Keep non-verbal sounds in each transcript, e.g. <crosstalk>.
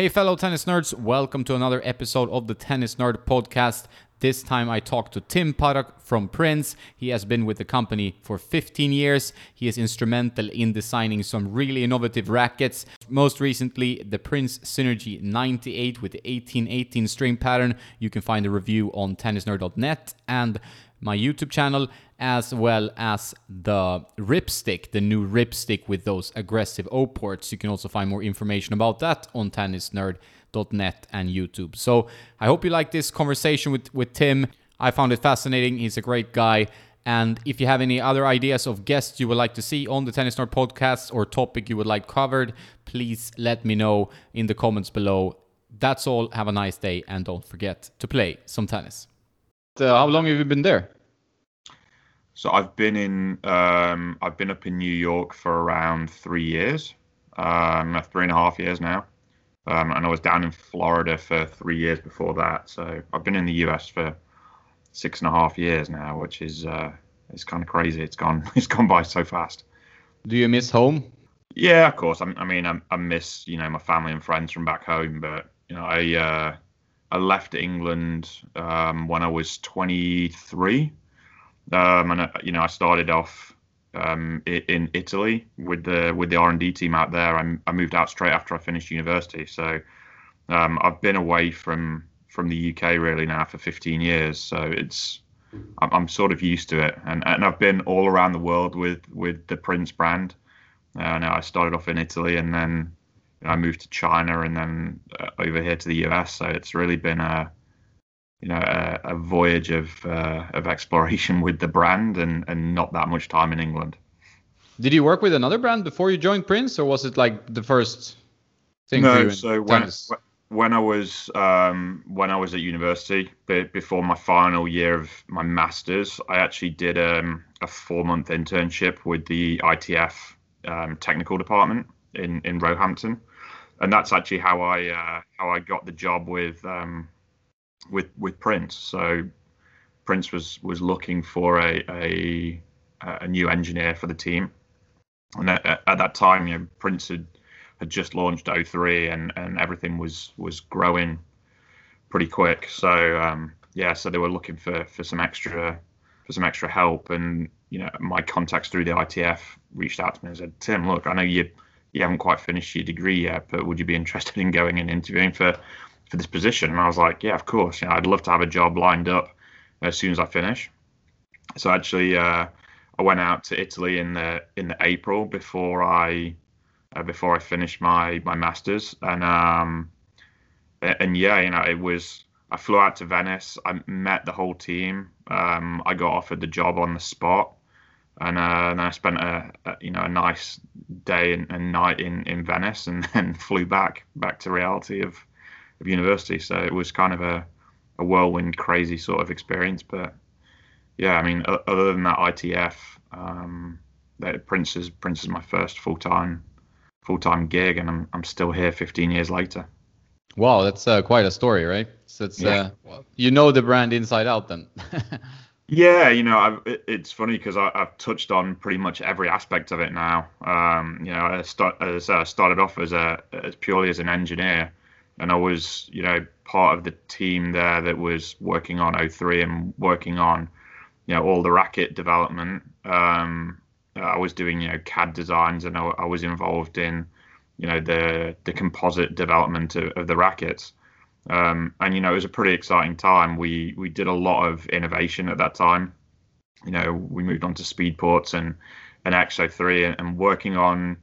Hey, fellow tennis nerds, welcome to another episode of the Tennis Nerd Podcast. This time I talked to Tim Puttock from Prince. He has been with the company for 15 years. He is instrumental in designing some really innovative rackets. Most recently, the Prince Synergy 98 with the 1818 string pattern. You can find a review on tennisnerd.net and my YouTube channel, as well as the Ripstick, the new Ripstick with those aggressive O ports. You can also find more information about that on tennisnerd.net and YouTube. So I hope you like this conversation with, with Tim. I found it fascinating. He's a great guy. And if you have any other ideas of guests you would like to see on the Tennis Nerd podcast or topic you would like covered, please let me know in the comments below. That's all. Have a nice day and don't forget to play some tennis. Uh, how long have you been there? So I've been in um, I've been up in New York for around three years, um, three and a half years now, um, and I was down in Florida for three years before that. So I've been in the US for six and a half years now, which is uh, it's kind of crazy. It's gone <laughs> it's gone by so fast. Do you miss home? Yeah, of course. I, I mean, I, I, miss you know my family and friends from back home, but you know I uh, I left England um, when I was 23, um, and uh, you know I started off um, in Italy with the with the R and D team out there. I, I, moved out straight after I finished university, so um, I've been away from from the UK really now for 15 years. So it's I'm, I'm, sort of used to it, and and I've been all around the world with with the Prince brand. Uh, now I started off in Italy, and then I moved to China and then uh, over here to the US. So it's really been a you know a, a voyage of uh, of exploration with the brand and and not that much time in England. Did you work with another brand before you joined Prince, or was it like the first thing? No, so when when I was um, when I was at university, before my final year of my masters, I actually did um, a four month internship with the ITF um, technical department in in Roehampton and that's actually how I uh, how I got the job with um, with with Prince. So Prince was was looking for a a, a new engineer for the team, and at, at, that time, you know, Prince had had just launched O3, and and everything was was growing pretty quick. So um, yeah, so they were looking for for some extra for some extra help, and you know, my contacts through the ITF reached out to me and said, Tim, look, I know you you haven't quite finished your degree yet, but would you be interested in going and interviewing for for this position? And I was like, yeah, of course. You know, I'd love to have a job lined up as soon as I finish. So actually, uh, I went out to Italy in the in the April before I uh, before I finished my my masters, and um, and yeah, you know, it was. I flew out to Venice. I met the whole team. Um, I got offered the job on the spot and, uh, and I spent a, a, you know a nice day and, and, night in, in Venice, and <laughs> then flew back back to reality of of university. So it was kind of a, a whirlwind, crazy sort of experience. But yeah, I mean, other than that ITF, um, that Prince is Prince is my first full time full time gig, and I'm I'm still here 15 years later. Wow, that's uh, quite a story, right? So it's yeah. uh, you know the brand inside out then. <laughs> Yeah, you know, I've, it's funny because I've touched on pretty much every aspect of it now. Um, you know, I start, as, uh, started off as a as purely as an engineer, and I was, you know, part of the team there that was working on O3 and working on, you know, all the racket development. Um, I was doing, you know, CAD designs, and I, I was involved in, you know, the the composite development of, of the rackets. Um, and you know, it was a pretty exciting time. We we did a lot of innovation at that time. You know, we moved on to speed ports and and XO3 and, and working on,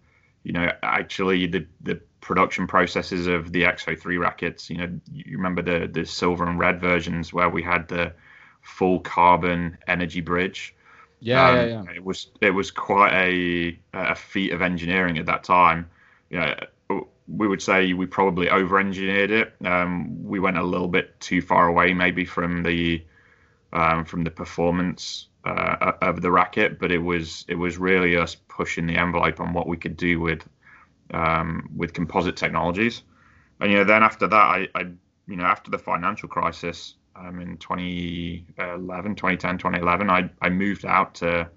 you know, actually the the production processes of the XO3 rackets. You know, you remember the the silver and red versions where we had the full carbon energy bridge. Yeah, um, yeah, yeah. It was it was quite a a feat of engineering at that time. You know, we would say we probably over engineered it. Um, we went a little bit too far away, maybe from the um, from the performance uh, of the racket, but it was it was really us pushing the envelope on what we could do with um, with composite technologies. And you know, then after that, I, I you know after the financial crisis um, in 2011, 2010, 2011, I I moved out to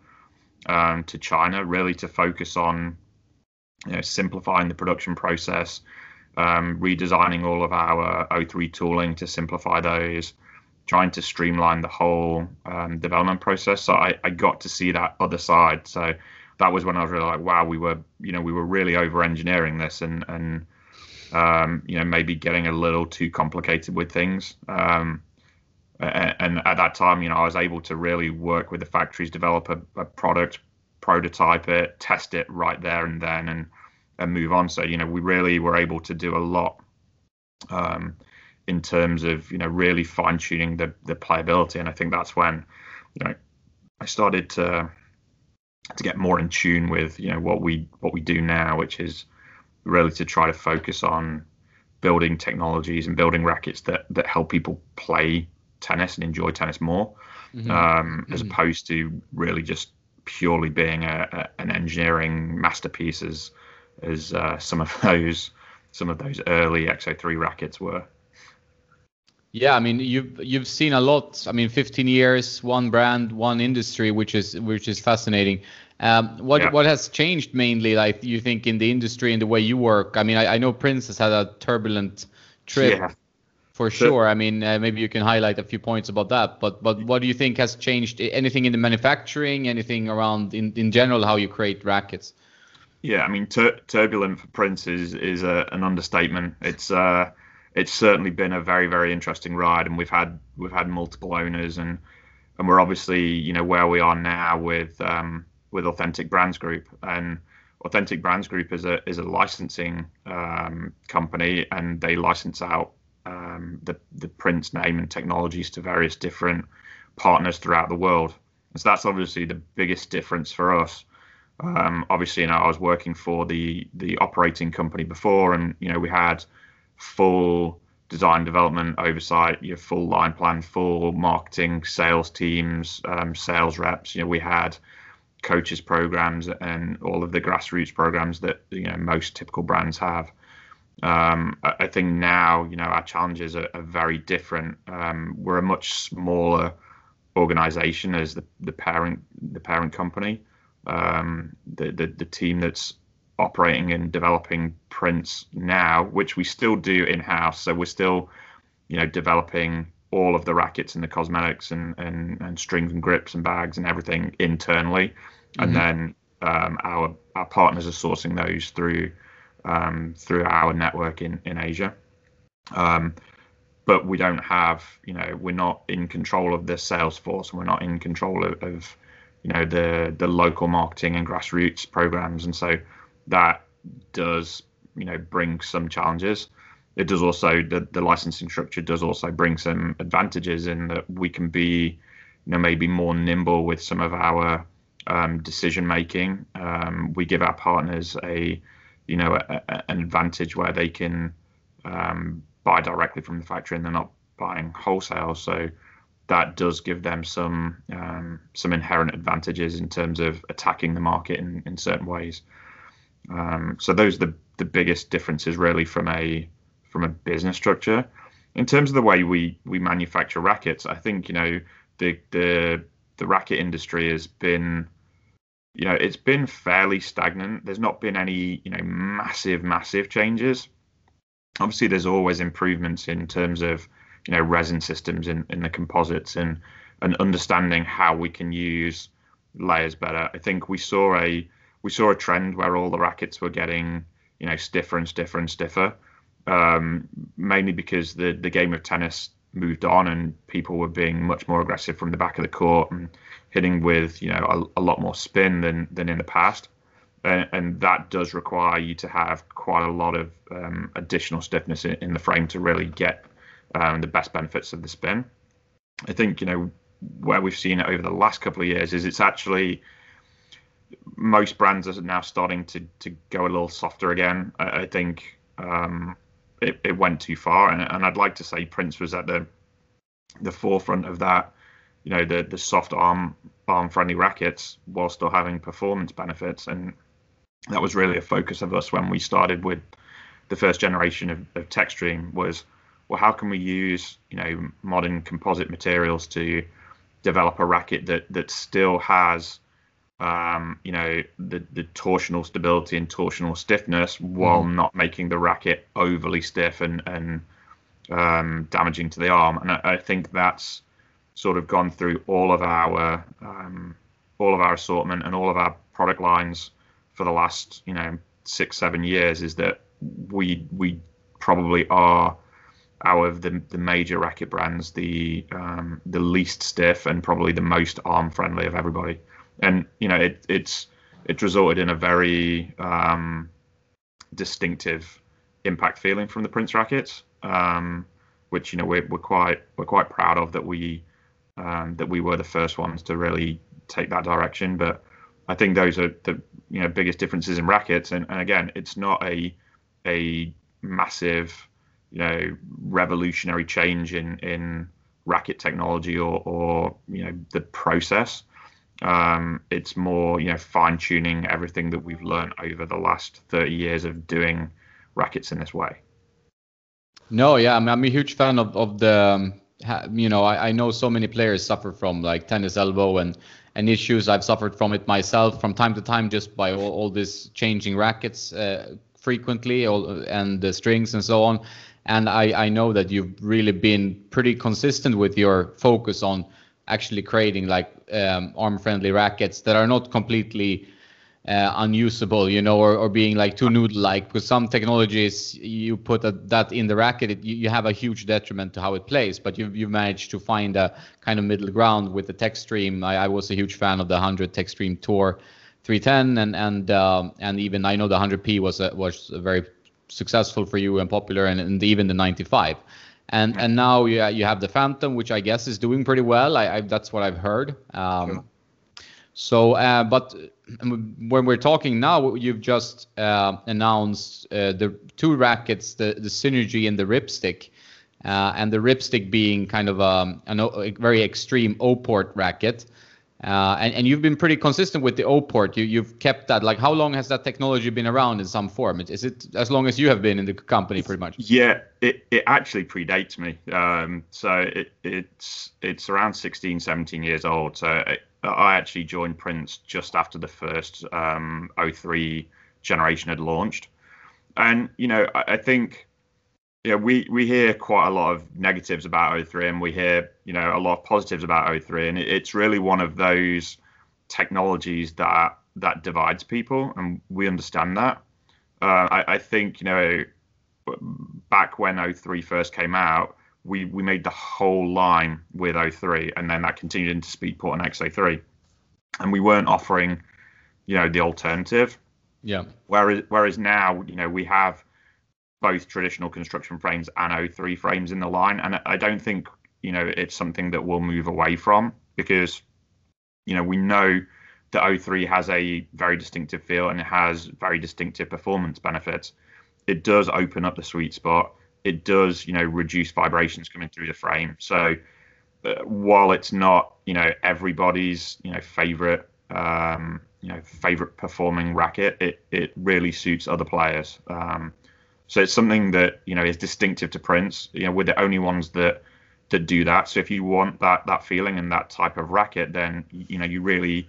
um, to China really to focus on you know, simplifying the production process, um, redesigning all of our O3 tooling to simplify those, trying to streamline the whole um, development process. So I, I got to see that other side. So that was when I was really like, wow, we were, you know, we were really over engineering this and, and, um, you know, maybe getting a little too complicated with things. Um, and, at that time, you know, I was able to really work with the factories, develop a, a product, prototype it, test it right there and then, and and move on. So you know, we really were able to do a lot um, in terms of you know really fine tuning the the playability, and I think that's when you know I started to to get more in tune with you know what we what we do now, which is really to try to focus on building technologies and building rackets that that help people play tennis and enjoy tennis more, mm-hmm. Um, as mm-hmm. opposed to really just purely being a, a, an engineering masterpiece as as uh, some of <laughs> those some of those early XO3 rackets were. Yeah, I mean you've you've seen a lot. I mean, 15 years, one brand, one industry, which is which is fascinating. Um, what yeah. what has changed mainly, like you think, in the industry and the way you work? I mean, I, I know Prince has had a turbulent trip. Yeah. For sure. I mean, uh, maybe you can highlight a few points about that. But but what do you think has changed? Anything in the manufacturing? Anything around in, in general how you create rackets? Yeah, I mean, tur- turbulent for Prince is is a, an understatement. It's uh, it's certainly been a very very interesting ride, and we've had we've had multiple owners, and and we're obviously you know where we are now with um, with Authentic Brands Group, and Authentic Brands Group is a is a licensing um, company, and they license out um, the the Prince name and technologies to various different partners throughout the world. And so that's obviously the biggest difference for us. Um, obviously, you know, I was working for the the operating company before, and you know, we had full design development oversight, your full line plan, full marketing, sales teams, um, sales reps. You know, we had coaches programs and all of the grassroots programs that you know most typical brands have. Um, I think now, you know, our challenges are, are very different. Um, we're a much smaller organization as the, the parent the parent company um, the, the the team that's operating and developing Prince now, which we still do in house. So we're still, you know, developing all of the rackets and the cosmetics and and, and strings and grips and bags and everything internally, mm-hmm. and then um, our our partners are sourcing those through um, through our network in in Asia. Um, but we don't have, you know, we're not in control of the sales force, and we're not in control of, of you know the the local marketing and grassroots programs, and so that does you know bring some challenges. It does also the the licensing structure does also bring some advantages in that we can be you know maybe more nimble with some of our um, decision making. Um, we give our partners a you know a, a, an advantage where they can um, buy directly from the factory and they're not buying wholesale. So that does give them some um, some inherent advantages in terms of attacking the market in, in certain ways. Um, so those are the, the biggest differences really from a from a business structure. In terms of the way we we manufacture rackets, I think you know the the the racket industry has been you know it's been fairly stagnant. There's not been any you know massive massive changes. Obviously, there's always improvements in terms of you know resin systems in, in the composites and and understanding how we can use layers better. I think we saw a we saw a trend where all the rackets were getting you know stiffer and stiffer and stiffer, um, mainly because the the game of tennis moved on and people were being much more aggressive from the back of the court and hitting with you know a, a lot more spin than than in the past. And, and, that does require you to have quite a lot of um, additional stiffness in, in, the frame to really get um, the best benefits of the spin. I think you know where we've seen it over the last couple of years is it's actually most brands are now starting to to go a little softer again. I, I think um, it, it went too far, and, and I'd like to say Prince was at the the forefront of that. You know, the the soft arm arm friendly rackets while still having performance benefits, and that was really a focus of us when we started with the first generation of, of Textreme was well, how can we use you know modern composite materials to develop a racket that that still has um, you know, the, the torsional stability and torsional stiffness while mm. not making the racket overly stiff and, and um, damaging to the arm. And I, I, think that's sort of gone through all of our um, all of our assortment and all of our product lines for the last, you know, six, seven years is that we we probably are out of the, the major racket brands the um, the least stiff and probably the most arm friendly of everybody and you know it, it's it's resulted in a very um, distinctive impact feeling from the Prince rackets, um, which you know we're, we're quite we're quite proud of that we um, that we were the first ones to really take that direction. But I think those are the you know biggest differences in rackets, and, and again, it's not a a massive you know revolutionary change in in racket technology or or you know the process um, it's more, you know, fine tuning everything that we've learned over the last 30 years of doing rackets in this way. No, yeah, I'm, I'm a huge fan of, of the, um, you know, I, I know so many players suffer from like tennis elbow and, and issues. I've suffered from it myself from time to time just by all, all this changing rackets uh, frequently all, and the strings and so on. And I, I know that you've really been pretty consistent with your focus on actually creating like um, arm-friendly rackets that are not completely uh, unusable, you know, or, or being like too noodle-like. Because some technologies, you put a, that in the racket, it, you have a huge detriment to how it plays. But you've you've managed to find a kind of middle ground with the Textreme. I, I was a huge fan of the 100 Textreme Tour 310, and and um, and even I know the 100p was a, was very successful for you and popular, and, and even the 95 and and now you you have the Phantom, which I guess is doing pretty well. I, I that's what I've heard. Um, sure. So, uh, but when we're talking now, you've just uh, announced uh, the two rackets, the the Synergy and the Ripstick, uh, and the Ripstick being kind of um, a, a very extreme O port racket. Uh, and, and you've been pretty consistent with the O port. You, you've kept that. Like, how long has that technology been around in some form? Is it as long as you have been in the company, pretty much? Yeah, it, it actually predates me. Um, so it, it's it's around 16, 17 years old. So it, I actually joined Prince just after the first um, O3 generation had launched. And, you know, I, I think yeah, we we hear quite a lot of negatives about O3, and we hear you know a lot of positives about O3, and it's really one of those technologies that that divides people, and we understand that. Uh, I, I think you know back when O3 first came out, we we made the whole line with O3, and then that continued into Speedport and XO3, and we weren't offering you know the alternative. Yeah. Whereas whereas now you know we have both traditional construction frames and O3 frames in the line. And I don't think, you know, it's something that we'll move away from because, you know, we know that O3 has a very distinctive feel and it has very distinctive performance benefits. It does open up the sweet spot. It does, you know, reduce vibrations coming through the frame. So uh, while it's not, you know, everybody's, you know, favorite, um, you know, favorite performing racket, it it really suits other players. Um, so it's something that you know is distinctive to Prince. You know, we're the only ones that that do that. So if you want that that feeling and that type of racket, then you know you really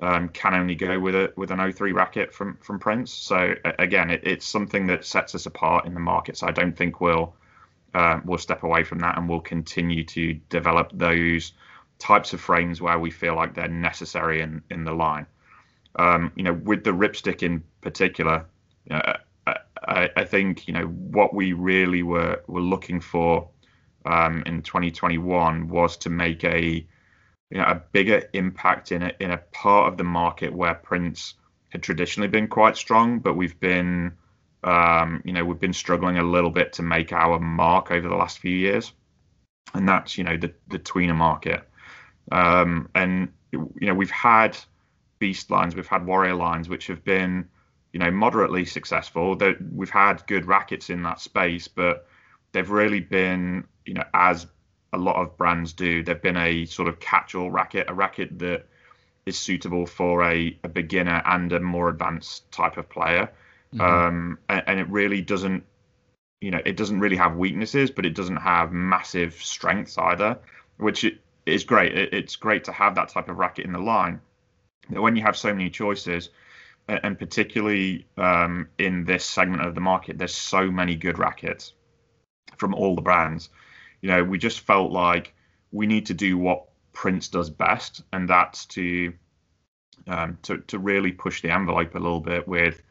um, can only go with a with an O3 racket from from Prince. So again, it, it's something that sets us apart in the market. So I don't think we'll uh, we'll step away from that, and we'll continue to develop those types of frames where we feel like they're necessary in in the line. Um, you know, with the ripstick in particular, uh, I, I, think you know what we really were were looking for um, in 2021 was to make a you know a bigger impact in a in a part of the market where Prince had traditionally been quite strong, but we've been um, you know we've been struggling a little bit to make our mark over the last few years, and that's you know the the tweener market, um, and you know we've had beast lines, we've had warrior lines, which have been you know, moderately successful. That we've had good rackets in that space, but they've really been, you know, as a lot of brands do, they've been a sort of catch-all racket, a racket that is suitable for a, a beginner and a more advanced type of player. Mm-hmm. Um, and, and it really doesn't, you know, it doesn't really have weaknesses, but it doesn't have massive strengths either, which is great. It, it's great to have that type of racket in the line. But when you have so many choices, and particularly um, in this segment of the market, there's so many good rackets from all the brands. You know, we just felt like we need to do what Prince does best, and that's to um, to to really push the envelope a little bit with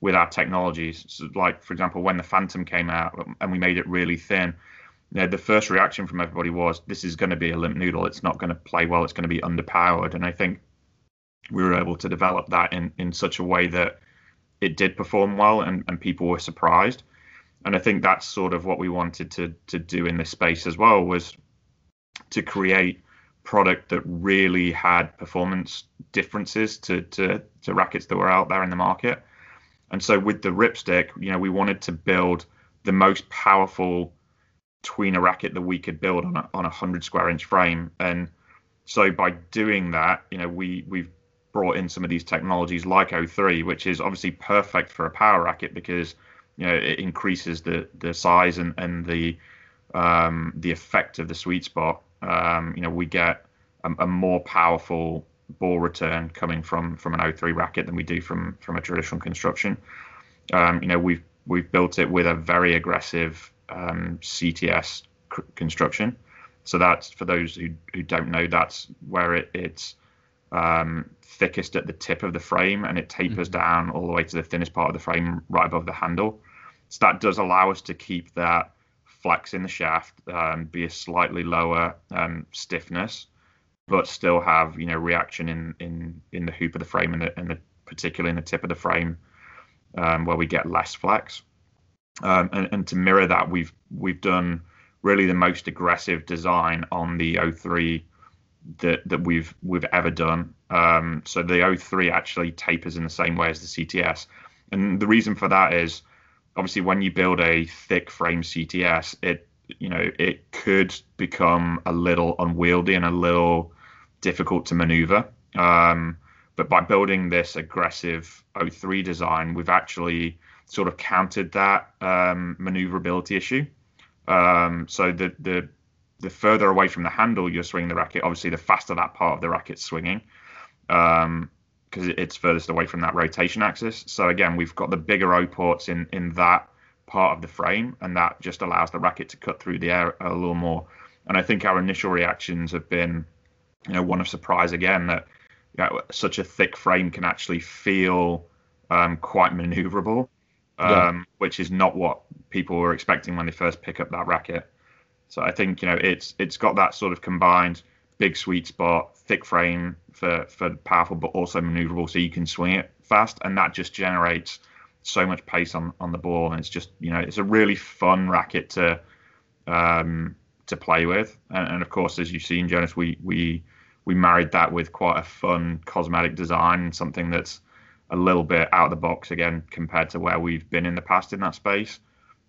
with our technologies. So like for example, when the Phantom came out and we made it really thin, you know, the first reaction from everybody was, "This is going to be a limp noodle. It's not going to play well. It's going to be underpowered." And I think we were able to develop that in in such a way that it did perform well, and and people were surprised. And I think that's sort of what we wanted to to do in this space as well was to create product that really had performance differences to to to rackets that were out there in the market. And so with the Ripstick, you know, we wanted to build the most powerful tweener racket that we could build on a on a hundred square inch frame. And so by doing that, you know, we we've brought in some of these technologies like O3, which is obviously perfect for a power racket because you know it increases the the size and and the um, the effect of the sweet spot. Um, you know, we get a, a, more powerful ball return coming from from an O3 racket than we do from from a traditional construction. Um, you know, we've we've built it with a very aggressive um, CTS c- construction. So that's for those who, who don't know, that's where it, it's um, thickest at the tip of the frame and it tapers mm-hmm. down all the way to the thinnest part of the frame right above the handle. So that does allow us to keep that flex in the shaft, um, be a slightly lower um, stiffness, but still have you know reaction in in in the hoop of the frame and the, and the particularly in the tip of the frame um, where we get less flex. Um, and, and to mirror that, we've we've done really the most aggressive design on the O3 that that we've we've ever done. Um, so the O3 actually tapers in the same way as the CTS, and the reason for that is obviously when you build a thick frame CTS, it you know it could become a little unwieldy and a little difficult to maneuver. Um, but by building this aggressive O3 design, we've actually sort of countered that um, maneuverability issue. Um, so the the the further away from the handle you're swinging the racket, obviously the faster that part of the racket's swinging, because um, it's furthest away from that rotation axis. So again, we've got the bigger O ports in in that part of the frame, and that just allows the racket to cut through the air a little more. And I think our initial reactions have been, you know, one of surprise again that you know, such a thick frame can actually feel um, quite maneuverable um, yeah. which is not what people were expecting when they first pick up that racket. So I think you know it's it's got that sort of combined big sweet spot, thick frame for for powerful, but also maneuverable, so you can swing it fast, and that just generates so much pace on on the ball, and it's just you know it's a really fun racket to um, to play with, and, and of course as you've seen, Jonas, we we we married that with quite a fun cosmetic design, something that's a little bit out of the box again compared to where we've been in the past in that space.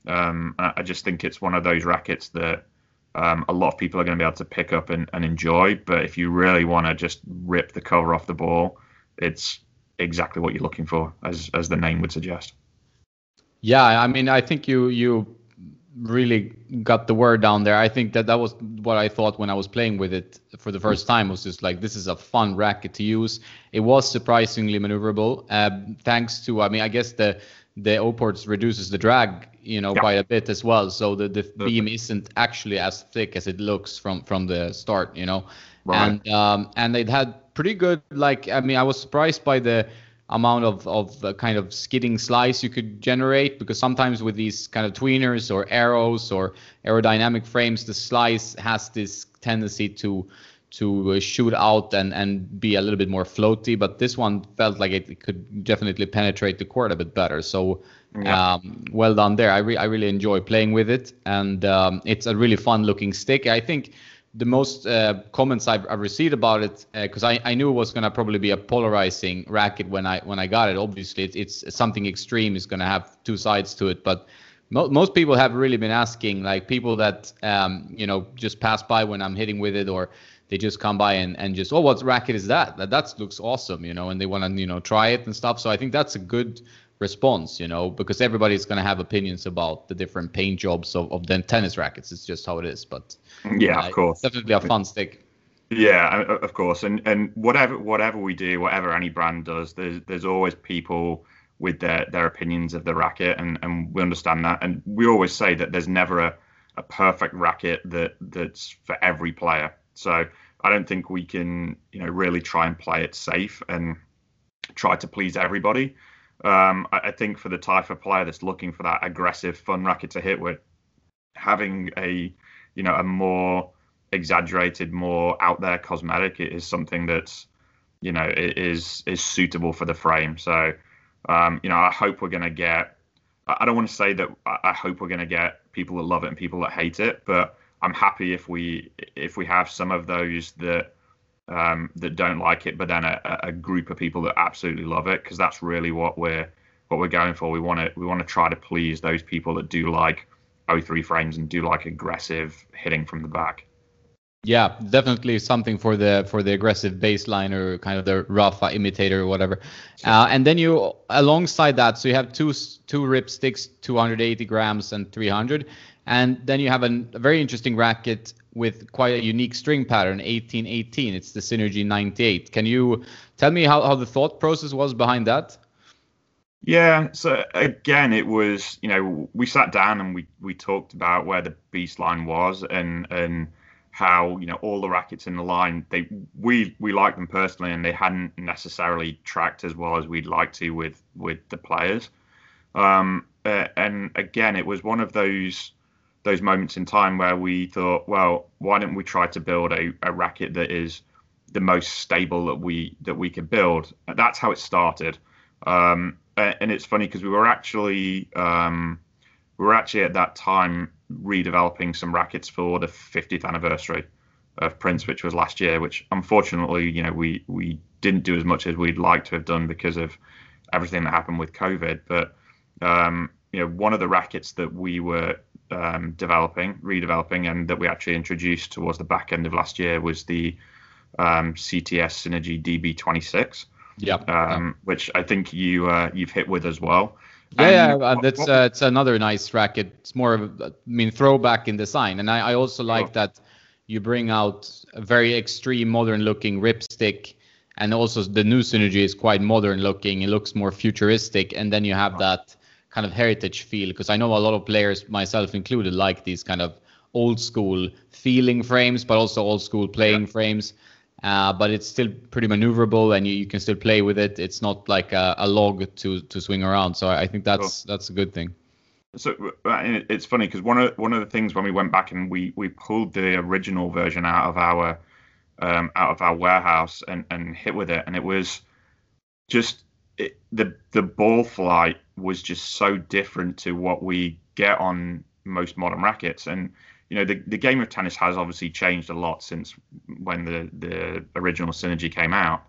Um, I just think it's one of those rackets that um, a lot of people are going to be able to pick up and, and enjoy. But if you really want to just rip the cover off the ball, it's exactly what you're looking for, as as the name would suggest. Yeah, I mean, I think you you really got the word down there. I think that that was what I thought when I was playing with it for the first time. Was just like this is a fun racket to use. It was surprisingly maneuverable, uh, thanks to I mean I guess the the O ports reduces the drag you know yeah. quite a bit as well. So the the beam isn't actually as thick as it looks from from the start. You know, right. and um and it had pretty good like I mean I was surprised by the amount of, of uh, kind of skidding slice you could generate because sometimes with these kind of tweeners or arrows or aerodynamic frames the slice has this tendency to to uh, shoot out and and be a little bit more floaty but this one felt like it, could definitely penetrate the court a bit better so yeah. um, well done there I, re- I really enjoy playing with it and um, it's a really fun looking stick i think the most uh, comments I've, I've, received about it because uh, I, I knew it was going to probably be a polarizing racket when I when I got it. Obviously, it's, it's something extreme. is going to have two sides to it, but mo- most people have really been asking, like people that um, you know just pass by when I'm hitting with it, or they just come by and, and just oh, what racket is that? That that looks awesome, you know, and they want to you know try it and stuff. So I think that's a good response, you know, because everybody's going to have opinions about the different paint jobs of, of the tennis rackets. It's just how it is. But yeah, uh, of course, definitely a fun stick. Yeah, of course, and and whatever whatever we do, whatever any brand does, there's there's always people with their their opinions of the racket, and and we understand that, and we always say that there's never a a perfect racket that that's for every player. So I don't think we can you know really try and play it safe and try to please everybody. Um, I, I, think for the type of player that's looking for that aggressive, fun racket to hit with, having a you know a more exaggerated, more out there cosmetic is something that's you know is is suitable for the frame. So um, you know I hope we're going to get. I don't want to say that I hope we're going to get people that love it and people that hate it, but I'm happy if we if we have some of those that um, that don't like it, but then a, a group of people that absolutely love it because that's really what we're what we're going for. We want to we want to try to please those people that do like O3 frames and do like aggressive hitting from the back. Yeah, definitely something for the for the aggressive baseline or kind of the rough imitator or whatever. Uh, and then you alongside that, so you have two two rip sticks, 280 grams and 300, and then you have an, a very interesting racket with quite a unique string pattern, 1818. It's the Synergy 98. Can you tell me how, how the thought process was behind that? Yeah, so again, it was you know we sat down and we we talked about where the baseline was and and how you know all the rackets in the line they we we like them personally and they hadn't necessarily tracked as well as we'd like to with with the players um, and again it was one of those those moments in time where we thought well why don't we try to build a, a racket that is the most stable that we that we could build that's how it started um, and it's funny because we were actually um, we were actually at that time redeveloping some rackets for the 50th anniversary of Prince, which was last year. Which unfortunately, you know, we we didn't do as much as we'd like to have done because of everything that happened with COVID. But um, you know, one of the rackets that we were um, developing, redeveloping, and that we actually introduced towards the back end of last year was the um, CTS Synergy DB26. Yeah. Um, which I think you uh, you've hit with as well. Yeah, yeah, that's uh, it's another nice racket. It's more of a, I mean throwback in design, and I, I also like that you bring out a very extreme modern looking ripstick, and also the new Synergy is quite modern looking. It looks more futuristic, and then you have that kind of heritage feel because I know a lot of players, myself included, like these kind of old school feeling frames, but also old school playing yeah. frames uh, but it's still pretty maneuverable and you, you, can still play with it. It's not like a, a log to to swing around. So I think that's that's a good thing. So uh, it's funny because one of one of the things when we went back and we we pulled the original version out of our um, out of our warehouse and and hit with it, and it was just it, the the ball flight was just so different to what we get on most modern rackets and you know, the, the game of tennis has obviously changed a lot since when the, the original Synergy came out.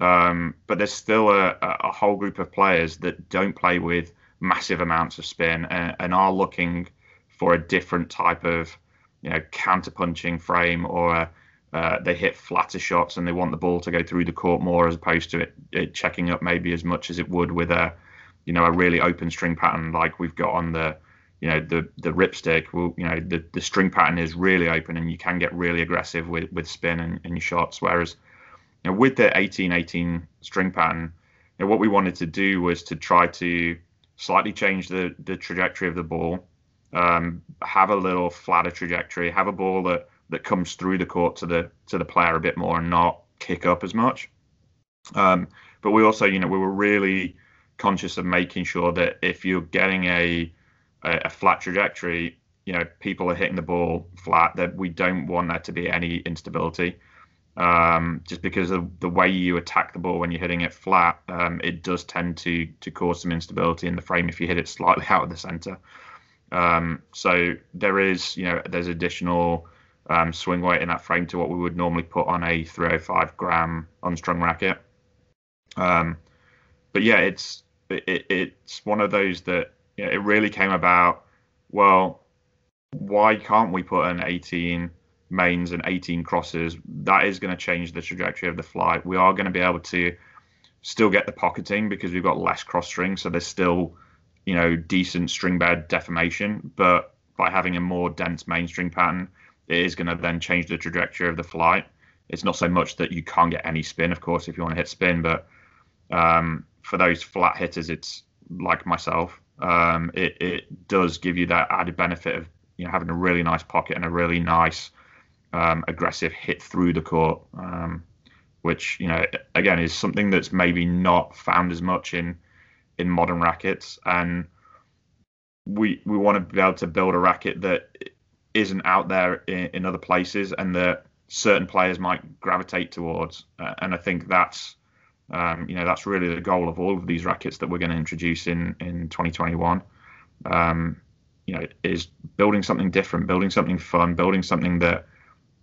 Um, but there's still a, a whole group of players that don't play with massive amounts of spin and, and are looking for a different type of, you know, counter punching frame or a, uh, they hit flatter shots and they want the ball to go through the court more as opposed to it, it checking up maybe as much as it would with a, you know, a really open string pattern like we've got on the you know the the ripstick will you know the, the string pattern is really open and you can get really aggressive with with spin and, and your shots. Whereas you know with the 1818 string pattern you know, what we wanted to do was to try to slightly change the the trajectory of the ball um, have a little flatter trajectory have a ball that that comes through the court to the to the player a bit more and not kick up as much. Um, but we also you know we were really conscious of making sure that if you're getting a a, a flat trajectory, you know, people are hitting the ball flat. That we don't want there to be any instability. Um, just because of the way you attack the ball when you're hitting it flat, um, it does tend to to cause some instability in the frame if you hit it slightly <laughs> out of the center. Um, so there is, you know, there's additional um, swing weight in that frame to what we would normally put on a 305 gram unstrung racket. Um, but yeah, it's it, it's one of those that you know, it really came about. Well, why can't we put an 18 mains and 18 crosses? That is going to change the trajectory of the flight. We are going to be able to still get the pocketing because we've got less cross string, so there's still you know decent string bed deformation, but by having a more dense main string pattern, it is going to then change the trajectory of the flight. it's not so much that you can't get any spin, of course, if you want to hit spin, but um, for those flat hitters, it's like myself. Um, it, it does give you that added benefit of you know having a really nice pocket and a really nice um, aggressive hit through the court, um, which you know again is something that's maybe not found as much in in modern rackets, and we we want to be able to build a racket that isn't out there in, in other places and that certain players might gravitate towards, uh, and I think that's um, you know that's really the goal of all of these rackets that we're going to introduce in in 2021. Um, you know, is building something different, building something fun, building something that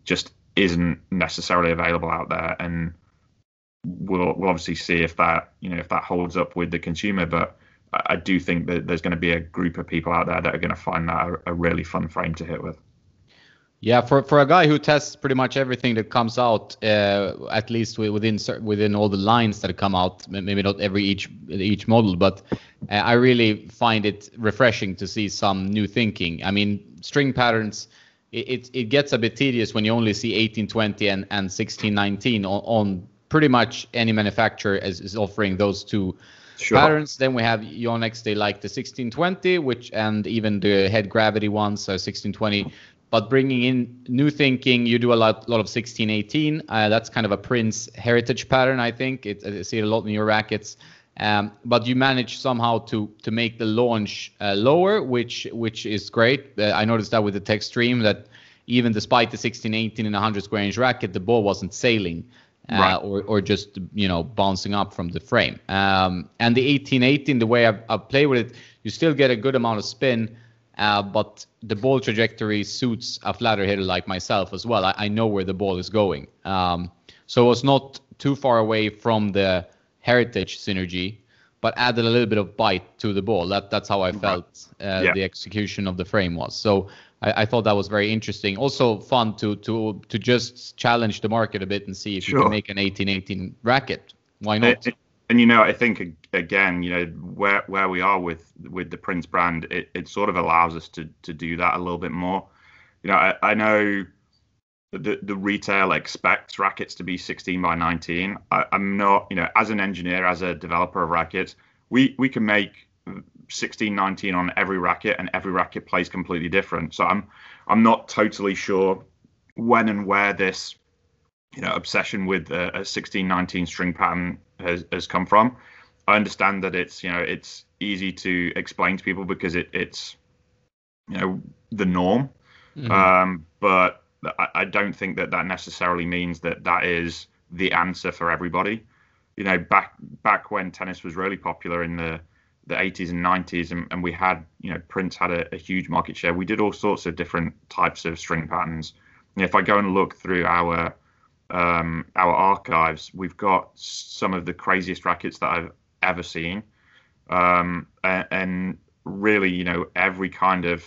just isn't necessarily available out there, and we'll we'll obviously see if that you know if that holds up with the consumer. But I, do think that there's going to be a group of people out there that are going to find that a, a really fun frame to hit with. Yeah, for for a guy who tests pretty much everything that comes out, uh, at least within within all the lines that come out, maybe not every each each model, but uh, I really find it refreshing to see some new thinking. I mean, string patterns, it it, it gets a bit tedious when you only see 1820 and and 1619 on, on pretty much any manufacturer is, is offering those two sure. patterns. Then we have Yonex, they like the 1620, which and even the head gravity ones, so 1620 but bringing in new thinking, you do a lot, lot of 1618. Uh, that's kind of a Prince heritage pattern, I think. It, I see it a lot in your rackets. Um, but you manage somehow to to make the launch uh, lower, which which is great. Uh, I noticed that with the Textreme that even despite the 16 18 and 100 square inch racket, the ball wasn't sailing. Uh, right. or, or just you know bouncing up from the frame. Um, and the 1818, the way I've, I've played with it, you still get a good amount of spin, uh, but the ball trajectory suits a flatter hitter like myself as well. I, I know where the ball is going. Um, so it was not too far away from the heritage synergy, but added a little bit of bite to the ball. That that's how I felt uh, yeah. the execution of the frame was. So I, I, thought that was very interesting. Also fun to to to just challenge the market a bit and see if sure. you can make an 18-18 racket. Why not? It, it, and you know, I think again, you know, where where we are with with the Prince brand, it, it sort of allows us to to do that a little bit more. You know, I, I know the the retail expects rackets to be 16 by 19. I, am not, you know, as an engineer, as a developer of rackets, we we can make 16 19 on every racket, and every racket plays completely different. So I'm I'm not totally sure when and where this you know obsession with a, a 16 19 string pattern has, has come from. I understand that it's you know it's easy to explain to people because it, it's you know the norm, mm-hmm. um, but I, I don't think that that necessarily means that that is the answer for everybody. You know, back back when tennis was really popular in the the 80s and 90s, and, and we had you know Prince had a, a, huge market share. We did all sorts of different types of string patterns. And if I go and look through our um, our archives, we've got some of the craziest rackets that I've ever seen, um, and, and, really, you know, every kind of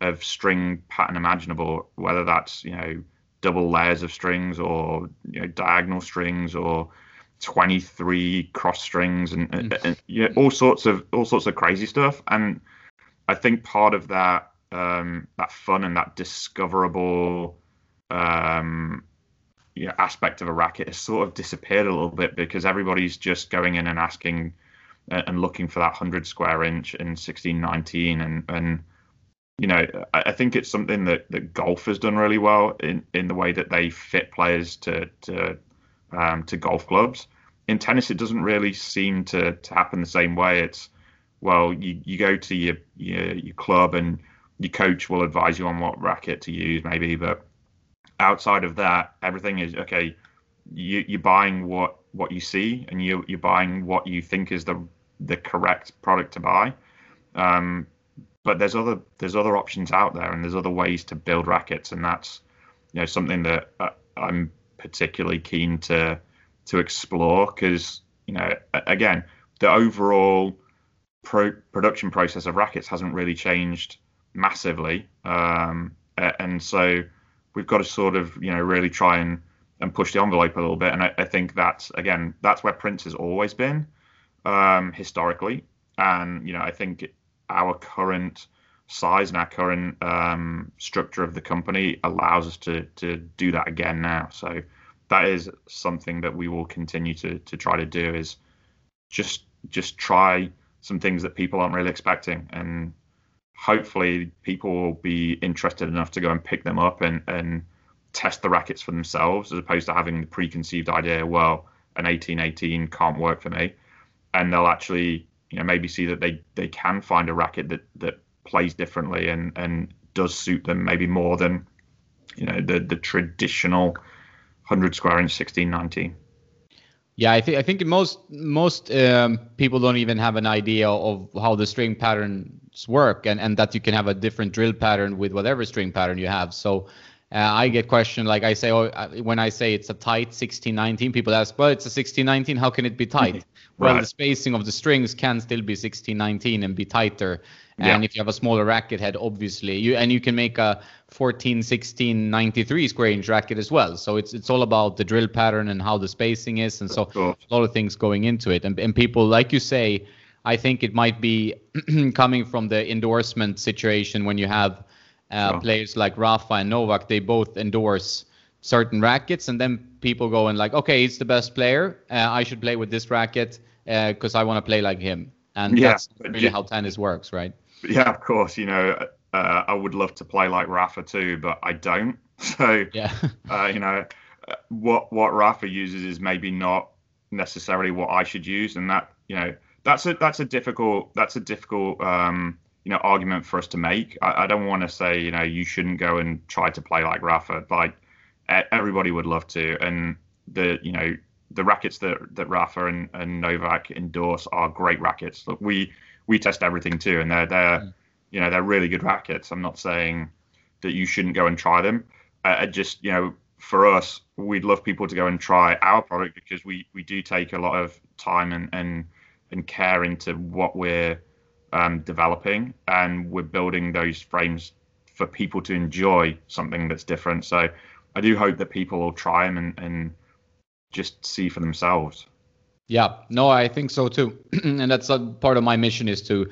of string pattern imaginable, whether that's you know double layers of strings or you know diagonal strings or 23 cross strings and, and, and you know, all sorts of all sorts of crazy stuff. And I think part of that um, that fun and that discoverable um, you know, aspect of a racket has sort of disappeared a little bit because everybody's just going in and asking uh, and looking for that 100 square inch in 1619 and and you know I, think it's something that, that golf has done really well in, in the way that they fit players to to um, to golf clubs. In tennis, it doesn't really seem to, to happen the same way. It's well, you, you go to your, your your club and your coach will advise you on what racket to use, maybe, but outside of that, everything is okay. You, you're buying what what you see, and you you're buying what you think is the the correct product to buy. Um, but there's other there's other options out there, and there's other ways to build rackets, and that's you know something that uh, I'm particularly keen to to explore because you know again the overall pro- production process of rackets hasn't really changed massively, um, and so we've got to sort of you know really try and and push the envelope a little bit. And I, I think that's again that's where Prince has always been um, historically. And you know I think our current size and our current um, structure of the company allows us to to do that again now. So that is something that we will continue to to try to do is just just try some things that people aren't really expecting and hopefully people will be interested enough to go and pick them up and and test the rackets for themselves as opposed to having the preconceived idea well an 1818 can't work for me. And they'll actually you know maybe see that they they can find a racket that that plays differently and and does suit them maybe more than you know the the traditional 100 square inch 1619 yeah, I think I think most most um, people don't even have an idea of how the string patterns work, and and that you can have a different drill pattern with whatever string pattern you have. So. Uh, I get questioned like I say oh, uh, when I say it's a tight 1619 people ask well it's a 1619 how can it be tight? <laughs> Well the spacing of the strings can still be 1619 and be tighter. And yeah. if you have a smaller racket head obviously you and you can make a 14 16 93 square inch racket as well. So it's it's all about the drill pattern and how the spacing is and so a lot of things going into it. And, and people like you say i think it might be <clears throat> coming from the endorsement situation when you have uh, players like rafa and novak they both endorse certain rackets and then people go and like okay he's the best player. Uh, i should play with this racket because uh, i want to play like him. And yeah, that's really how tennis works right? Yeah of course you know uh, I would love to play like Rafa too, but I don't. <laughs> So yeah, <laughs> uh, you know, what what Rafa uses is maybe not necessarily what I should use, and that you know that's a that's a difficult that's a difficult um, you know argument for us to make. I, I don't want to say you know you shouldn't go and try to play like Rafa. Like everybody would love to, and the you know the rackets that that Rafa and, and Novak endorse are great rackets. Look, we we test everything too, and they're they're mm you know they're really good rackets. I'm not saying that you shouldn't go and try them. I, just you know for us, we'd love people to go and try our product because we we do take a lot of time and and and care into what we're um, developing, and we're building those frames for people to enjoy something that's different. So I do hope that people will try them and, and just see for themselves. Yeah, no, I think so too, <clears throat> and that's a part of my mission is to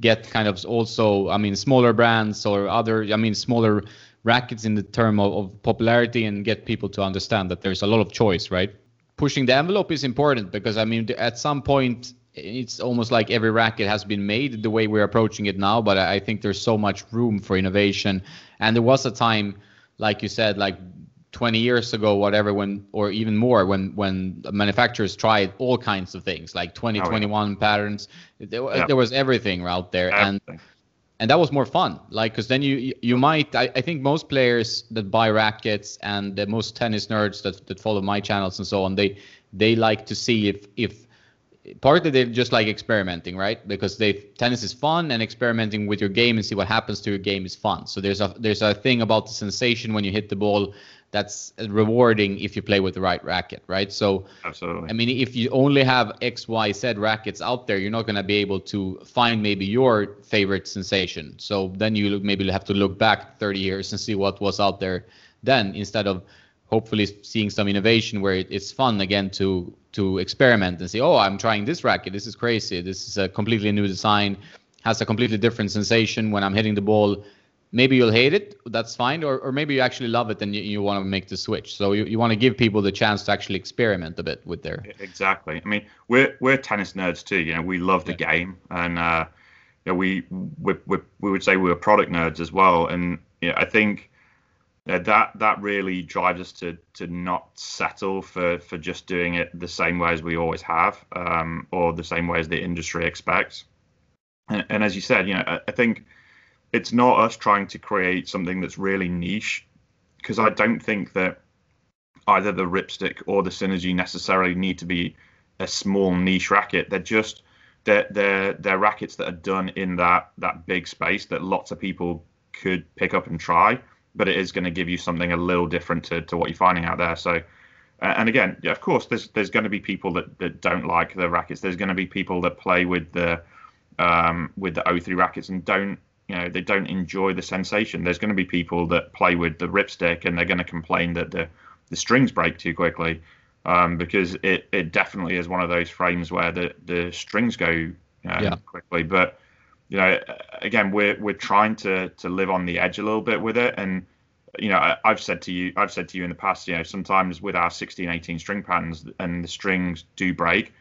get kind of also, I mean, smaller brands or other, I mean, smaller rackets in the term of, of popularity and get people to understand that there's a lot of choice, right? Pushing the envelope is important because, I mean, at some point, it's almost like every racket has been made the way we're approaching it now, but I think there's so much room for innovation. And there was a time, like you said, like 20 years ago whatever when or even more when when manufacturers tried all kinds of things like 2021 oh, yeah. patterns there, yeah. there, was everything out there everything. and and that was more fun like because then you you might I, I think most players that buy rackets and the most tennis nerds that, that follow my channels and so on they they like to see if if partly they're just like experimenting right because they tennis is fun and experimenting with your game and see what happens to your game is fun so there's a there's a thing about the sensation when you hit the ball that's rewarding if you play with the right racket, right? So, absolutely. I mean, if you only have X, Y, Z rackets out there, you're not going to be able to find maybe your favorite sensation. So then you maybe have to look back 30 years and see what was out there then, instead of hopefully seeing some innovation where it's fun again to to experiment and say, oh, I'm trying this racket. This is crazy. This is a completely new design, has a completely different sensation when I'm hitting the ball maybe you'll hate it that's fine or, or maybe you actually love it and you, you want to make the switch so you, you want to give people the chance to actually experiment a bit with their exactly i mean we're we're tennis nerds too you know we love the yeah. game and uh you know, we, we we we would say we're product nerds as well and you know, i think that that really drives us to to not settle for for just doing it the same way as we always have um or the same way as the industry expects and, and as you said you know I, I think it's not us trying to create something that's really niche because I don't think that either the Ripstick or the Synergy necessarily need to be a small niche racket. They're just they're they're they're rackets that are done in that that big space that lots of people could pick up and try, but it is going to give you something a little different to, to what you're finding out there. So and again, yeah, of course, there's there's going to be people that, that don't like the rackets. There's going to be people that play with the um, with the O3 rackets and don't you know they don't enjoy the sensation. There's going to be people that play with the ripstick and they're going to complain that the the strings break too quickly um, because it, it definitely is one of those frames where the the strings go you yeah. quickly. But you know, again, we're we're trying to to live on the edge a little bit with it, and you know, I, have said to you, I've said to you in the past, you know, sometimes with our 16, 18 string patterns and the strings do break,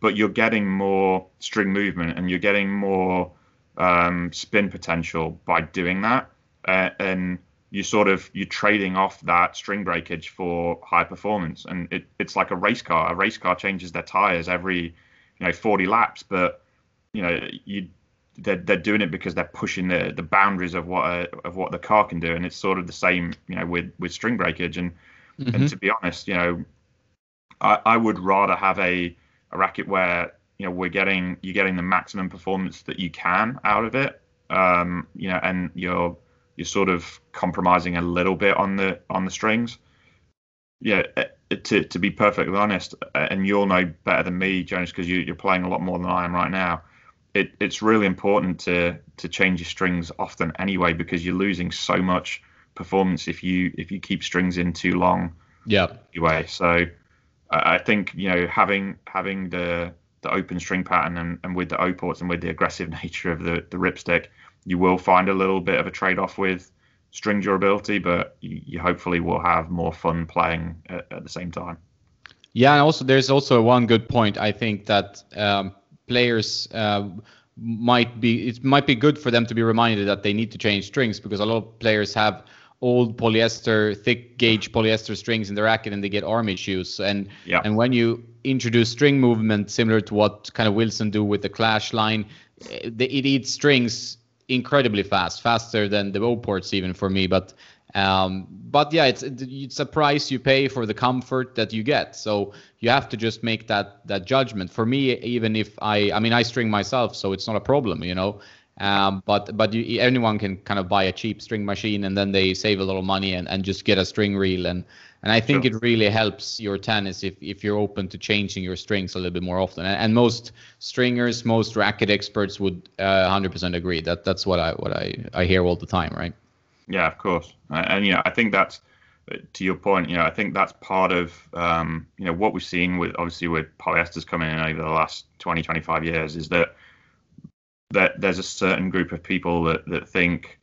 but you're getting more string movement and you're getting more um, spin potential by doing that. Uh, and you sort of you're trading off that string breakage for high performance. And it, it's like a race car. A race car changes their tires every you know 40 laps but you know you they're, they're doing it because they're pushing the, the boundaries of what a, of what the car can do. And it's sort of the same you know with with string breakage. And mm-hmm. and to be honest you know I, I would rather have a, a racket where you know we're getting you're getting the maximum performance that you can out of it. Um you know and you're you're sort of compromising a little bit on the on the strings. Yeah uh, to to be perfectly honest uh, and you'll know better than me jonas because you, you're playing a lot more than i am right now it, it's really important to to change your strings often anyway because you're losing so much performance if you if you keep strings in too long. Yeah. Anyway, so I think you know having having the the open string pattern and, and with the O ports and with the aggressive <laughs> nature of the the ripstick, you will find a little bit of a trade off with string durability, but you, you hopefully will have more fun playing at, at, the same time. Yeah, and also there's also one good point. I think that um, players uh, might be it might be good for them to be reminded that they need to change strings because a lot of players have old polyester thick gauge polyester strings in the racket and they get arm issues and yeah. and when you introduce string movement similar to what kind of Wilson do with the clash line it eats strings incredibly fast faster than the O ports even for me but um, but yeah, it's it's a price you pay for the comfort that you get. So you have to just make that that judgment. For me, even if I I mean I string myself, so it's not a problem, you know. Um, but but you, anyone can kind of buy a cheap string machine and then they save a little money and, and just get a string reel and and I think sure. it really helps your tennis if, if you're open to changing your strings a little bit more often. And, and most stringers, most racket experts would uh, 100% agree that that's what I what I, I hear all the time, right? Yeah, of course, and, you know, I think that's to your point. You know, I think that's part of um, you know what we've seen with obviously with polyesters coming in over the last 20, 25 years is that that there's a certain group of people that that think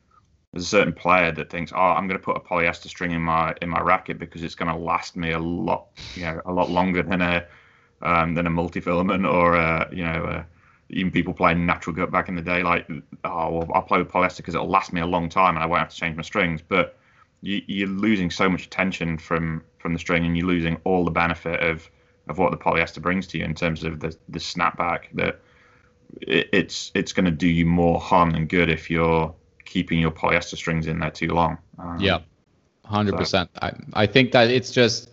there's a certain player that thinks, oh, I'm going to put a polyester string in my in my racket because it's going to last me a lot, you know, a lot longer than a um, than a multifilament or a, you know a, even people playing natural gut back in the day, like, oh, well, I'll play with polyester because it'll last me a long time and I won't have to change my strings. But you, are losing so much tension from from the string, and you're losing all the benefit of of what the polyester brings to you in terms of the the snapback. That it, it's it's going to do you more harm than good if you're keeping your polyester strings in there too long. Um, yeah, hundred so. percent. I I think that it's just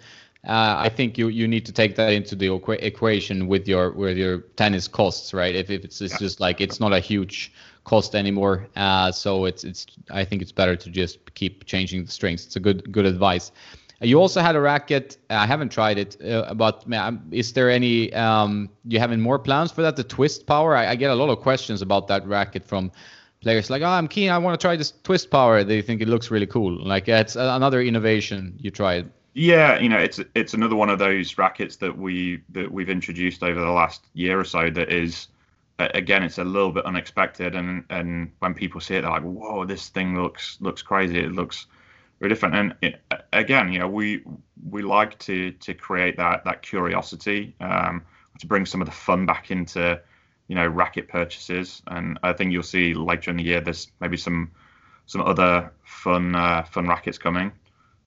uh, I think you you need to take that into the equation with your with your tennis costs, right? If, if it's, it's just like it's not a huge cost anymore, uh, so it's it's I think it's better to just keep changing the strings. It's a good good advice. You also had a racket. I haven't tried it, uh, but is there any? Um, you having more plans for that? The twist power. I, I get a lot of questions about that racket from players like, oh, I'm keen. I want to try this twist power. They think it looks really cool. Like it's another innovation you tried. Yeah, you know, it's it's another one of those rackets that we that we've introduced over the last year or so that is again it's a little bit unexpected. And and when people see it they're like whoa this thing looks looks crazy. It looks very different. And it, again you know we we like to to create that that curiosity um, to bring some of the fun back into you know racket purchases. And I think you'll see later in the year there's maybe some some other fun uh, fun rackets coming.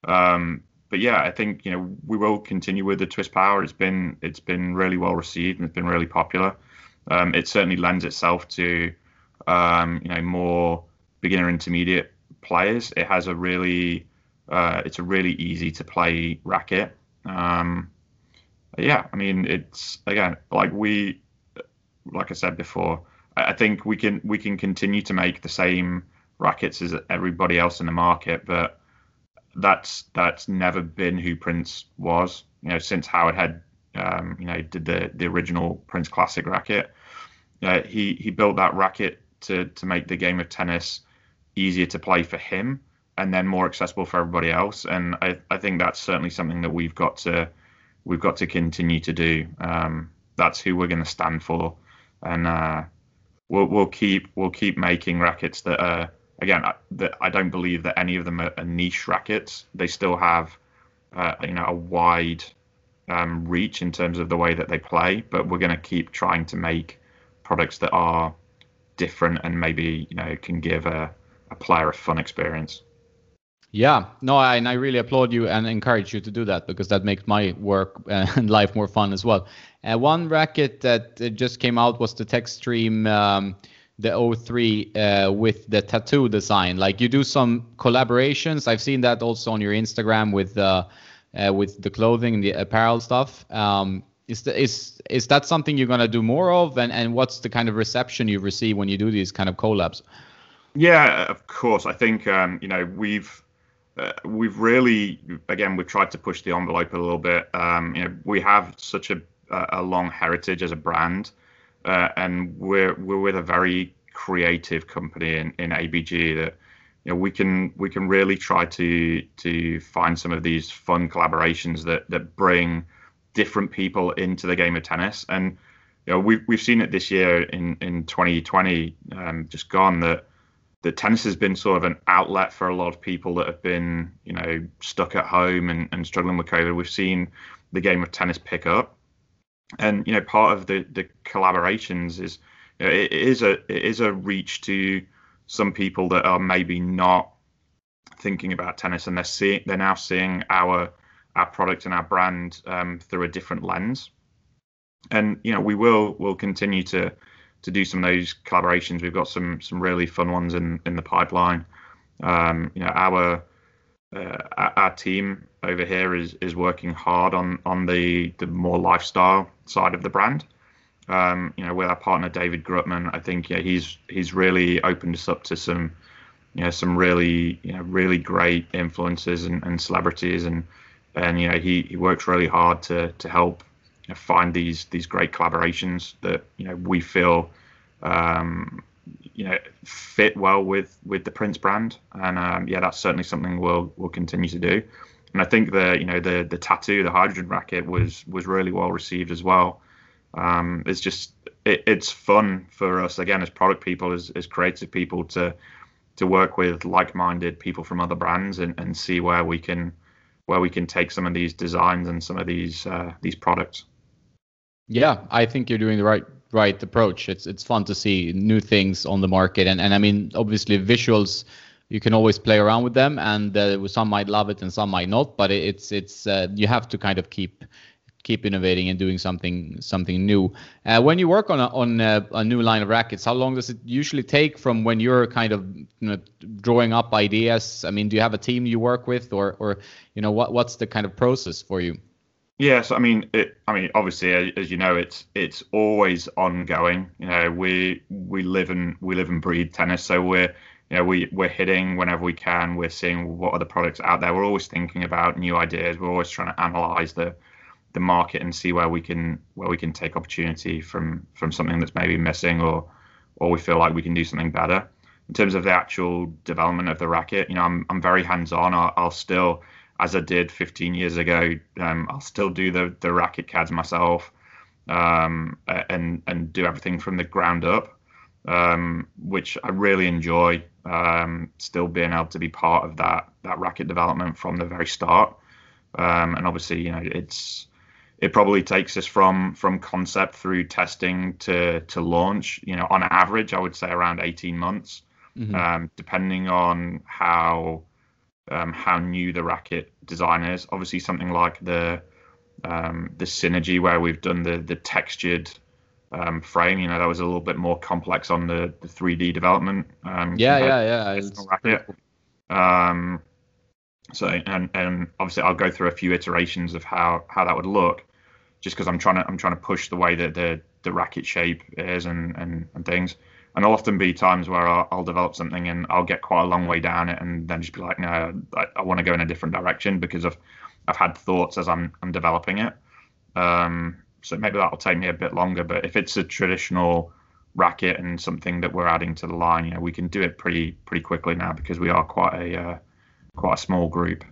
Um, but yeah, I think you know we will continue with the twist power. It's been it's been really well received and it's been really popular. Um, it certainly lends itself to um, you know more beginner intermediate players. It has a really uh, it's a really easy to play racket. Um, yeah, I mean it's again like we like I said before. I think we can we can continue to make the same rackets as everybody else in the market, but that's that's never been who Prince was. You know, since Howard Head, um, you know, did the the original Prince Classic racket. Uh, he he built that racket to to make the game of tennis easier to play for him and then more accessible for everybody else. And I, I think that's certainly something that we've got to we've got to continue to do. Um, that's who we're going to stand for, and uh, we'll we'll keep we'll keep making rackets that are again, I, that I don't believe that any of them are, are niche rackets. They still have, uh, you know, a wide um, reach in terms of the way that they play. But we're going to keep trying to make products that are different and maybe you know can give a, a player a fun experience. Yeah, no, I, and I really applaud you and encourage you to do that because that makes my work <laughs> and life more fun as well. Uh, one racket that uh, just came out was the Textreme, um, the O3 uh, with the tattoo design. Like you do some collaborations. I've seen that also on your Instagram with uh, uh, with the clothing and the apparel stuff. Um, is, the, is is that something you're gonna do more of? And and what's the kind of reception you receive when you do these kind of collabs? Yeah, of course. I think um, you know we've uh, we've really, again, we've tried to push the envelope a little bit. Um, you know, we have such a, a long heritage as a brand, uh, and we're we're with a very creative company in, in ABG that you know we can we can really try to to find some of these fun collaborations that that bring different people into the game of tennis and you know we've we've seen it this year in in 2020 um, just gone that that tennis has been sort of an outlet for a lot of people that have been, you know, stuck at home and, and struggling with COVID. We've seen the game of tennis pick up, and you know, part of the the collaborations is you know, it is a it is a reach to some people that are maybe not thinking about tennis, and they're seeing they're now seeing our our product and our brand um, through a different lens. And you know, we will will continue to to do some of those collaborations. We've got some some really fun ones in in the pipeline. Um, you know, our uh, our team over here is is working hard on on the the more lifestyle side of the brand. Um, you know, with our partner David Grutman, I think yeah, he's he's really opened us up to some you know some really you know really great influences and, and celebrities and and you know he, he works really hard to to help you know, find these these great collaborations that you know we feel um, you know fit well with with the Prince brand, and um, yeah, that's certainly something we'll we'll continue to do. And I think the you know the the tattoo, the hydrogen racket was was really well received as well. Um, it's just it, it's fun for us again as product people, as as creative people to to work with like-minded people from other brands and, and see where we can where we can take some of these designs and some of these uh, these products. Yeah, I think you're doing the right right approach. It's it's fun to see new things on the market, and and I mean obviously visuals. You can always play around with them, and uh, some might love it and some might not. But it's it's uh, you have to kind of keep keep innovating and doing something something new. Uh, when you work on a, on a, a, new line of rackets, how long does it usually take from when you're kind of you know, drawing up ideas? I mean, do you have a team you work with, or or you know what what's the kind of process for you? Yes, I mean, it, I mean, obviously, as you know, it's it's always ongoing. You know, we we live and we live and breathe tennis, so we're you know we we're hitting whenever we can. We're seeing what other products out there. We're always thinking about new ideas. We're always trying to analyze the the market and see where we can where we can take opportunity from from something that's maybe missing or or we feel like we can do something better. In terms of the actual development of the racket, you know, I'm I'm very hands on. I'll, I'll still as I did 15 years ago. Um, I'll still do the the racket CADs myself, um, and and do everything from the ground up, um, which I really enjoy. Um, still being able to be part of that that racket development from the very start, um, and obviously you know it's it probably takes us from from concept through testing to to launch. You know, on average, I would say around 18 months, mm-hmm. Um, depending on how um, how new the racket design is. Obviously, something like the um, the synergy where we've done the the textured um, frame. You know, that was a little bit more complex on the, the 3D development. Um, yeah, yeah, yeah. Racket. Um, so and and obviously I'll go through a few iterations of how how that would look, just because I'm trying to I'm trying to push the way that the the racket shape is and and, and things and there'll often be times where I'll, I'll, develop something and I'll get quite a long way down it, and then just be like, no, I, I want to go in a different direction because I've I've had thoughts as I'm I'm developing it. Um, so maybe that'll take me a bit longer. But if it's a traditional racket and something that we're adding to the line, you know, we can do it pretty pretty quickly now because we are quite a uh, quite a small group.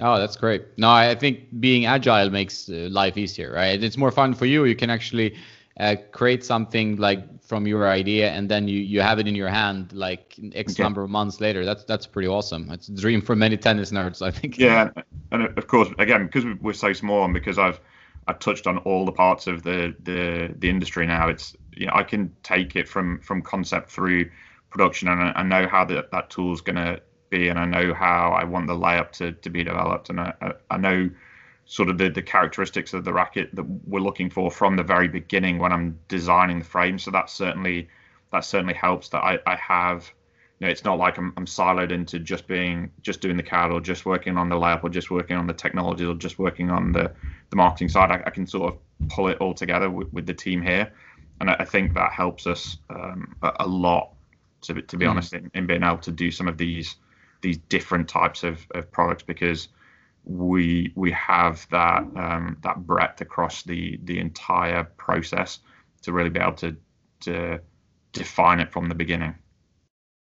Oh, that's great. No, I think being agile makes uh, life easier, right? It's more fun for you. You can actually uh, create something like from your idea and then you you have it in your hand like x number of months later. That's that's pretty awesome. It's a dream for many tennis nerds i think. Yeah and of course again because we're so small and because i've i've touched on all the parts of the the the industry now it's you know i can take it from from concept through production and i, I know how that that tool's going to be and i know how i want the layup to to be developed and i i know sort of the, the characteristics of the racket that we're looking for from the very beginning when I'm designing the frame. So that certainly that certainly helps that I, I have you know it's not like I'm, I'm siloed into just being just doing the CAD or just working on the layup or just working on the technology or just working on the the marketing side. I, I can sort of pull it all together with, with the team here, and I, I think that helps us um, a, a, lot to to be mm. honest in, in being able to do some of these these different types of, of products because we we have that um, that breadth across the the entire process to really be able to to define it from the beginning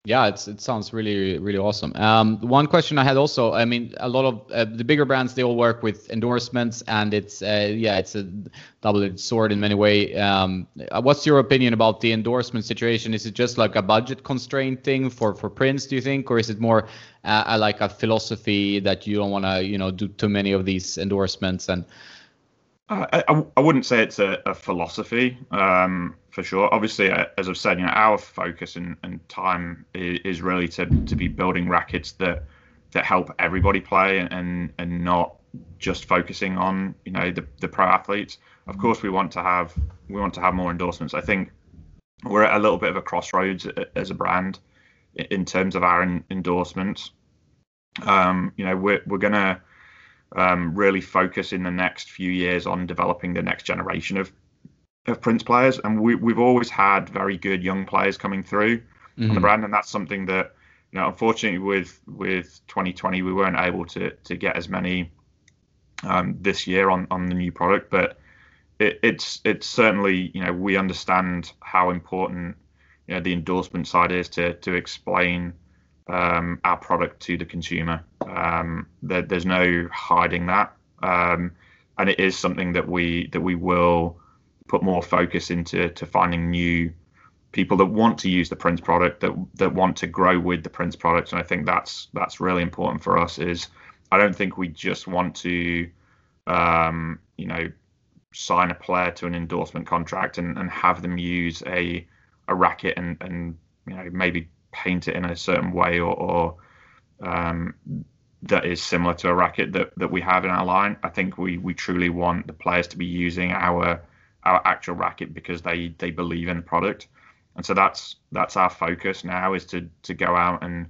yeah, it's it sounds really really awesome. Um, one question I had also, I mean, a lot of uh, the bigger brands they all work with endorsements, and it's uh, yeah, it's a double-edged sword in many ways. Um, what's your opinion about the endorsement situation? Is it just like a budget constraint thing for for Prince, do you think, or is it more uh, like a philosophy that you don't want to you know do too many of these endorsements and I, I, I, wouldn't say it's a, a philosophy um, for sure. Obviously, uh, as I've said, you know, our focus and, and time is, really to, to be building rackets that that help everybody play and and not just focusing on you know the, the pro athletes. Of course, we want to have we want to have more endorsements. I think we're at a little bit of a crossroads as a brand in terms of our endorsements. Um, you know, we're we're gonna um, really focus in the next few years on developing the next generation of of Prince players, and we we've always had very good young players coming through mm-hmm. on the mm-hmm. brand, and that's something that you know, unfortunately, with with 2020, we weren't able to to get as many um, this year on on the new product, but it, it's it's certainly you know we understand how important you know the endorsement side is to to explain um, our product to the consumer. Um, there, there's no hiding that, um, and it is something that we that we will put more focus into to finding new people that want to use the Prince product that that want to grow with the Prince product, and I think that's that's really important for us. Is I don't think we just want to, um, you know, sign a player to an endorsement contract and, and have them use a a racket and and you know maybe paint it in a certain way or, or um, that is similar to a racket that, that we have in our line. I think we we truly want the players to be using our our actual racket because they they believe in the product, and so that's that's our focus now is to to go out and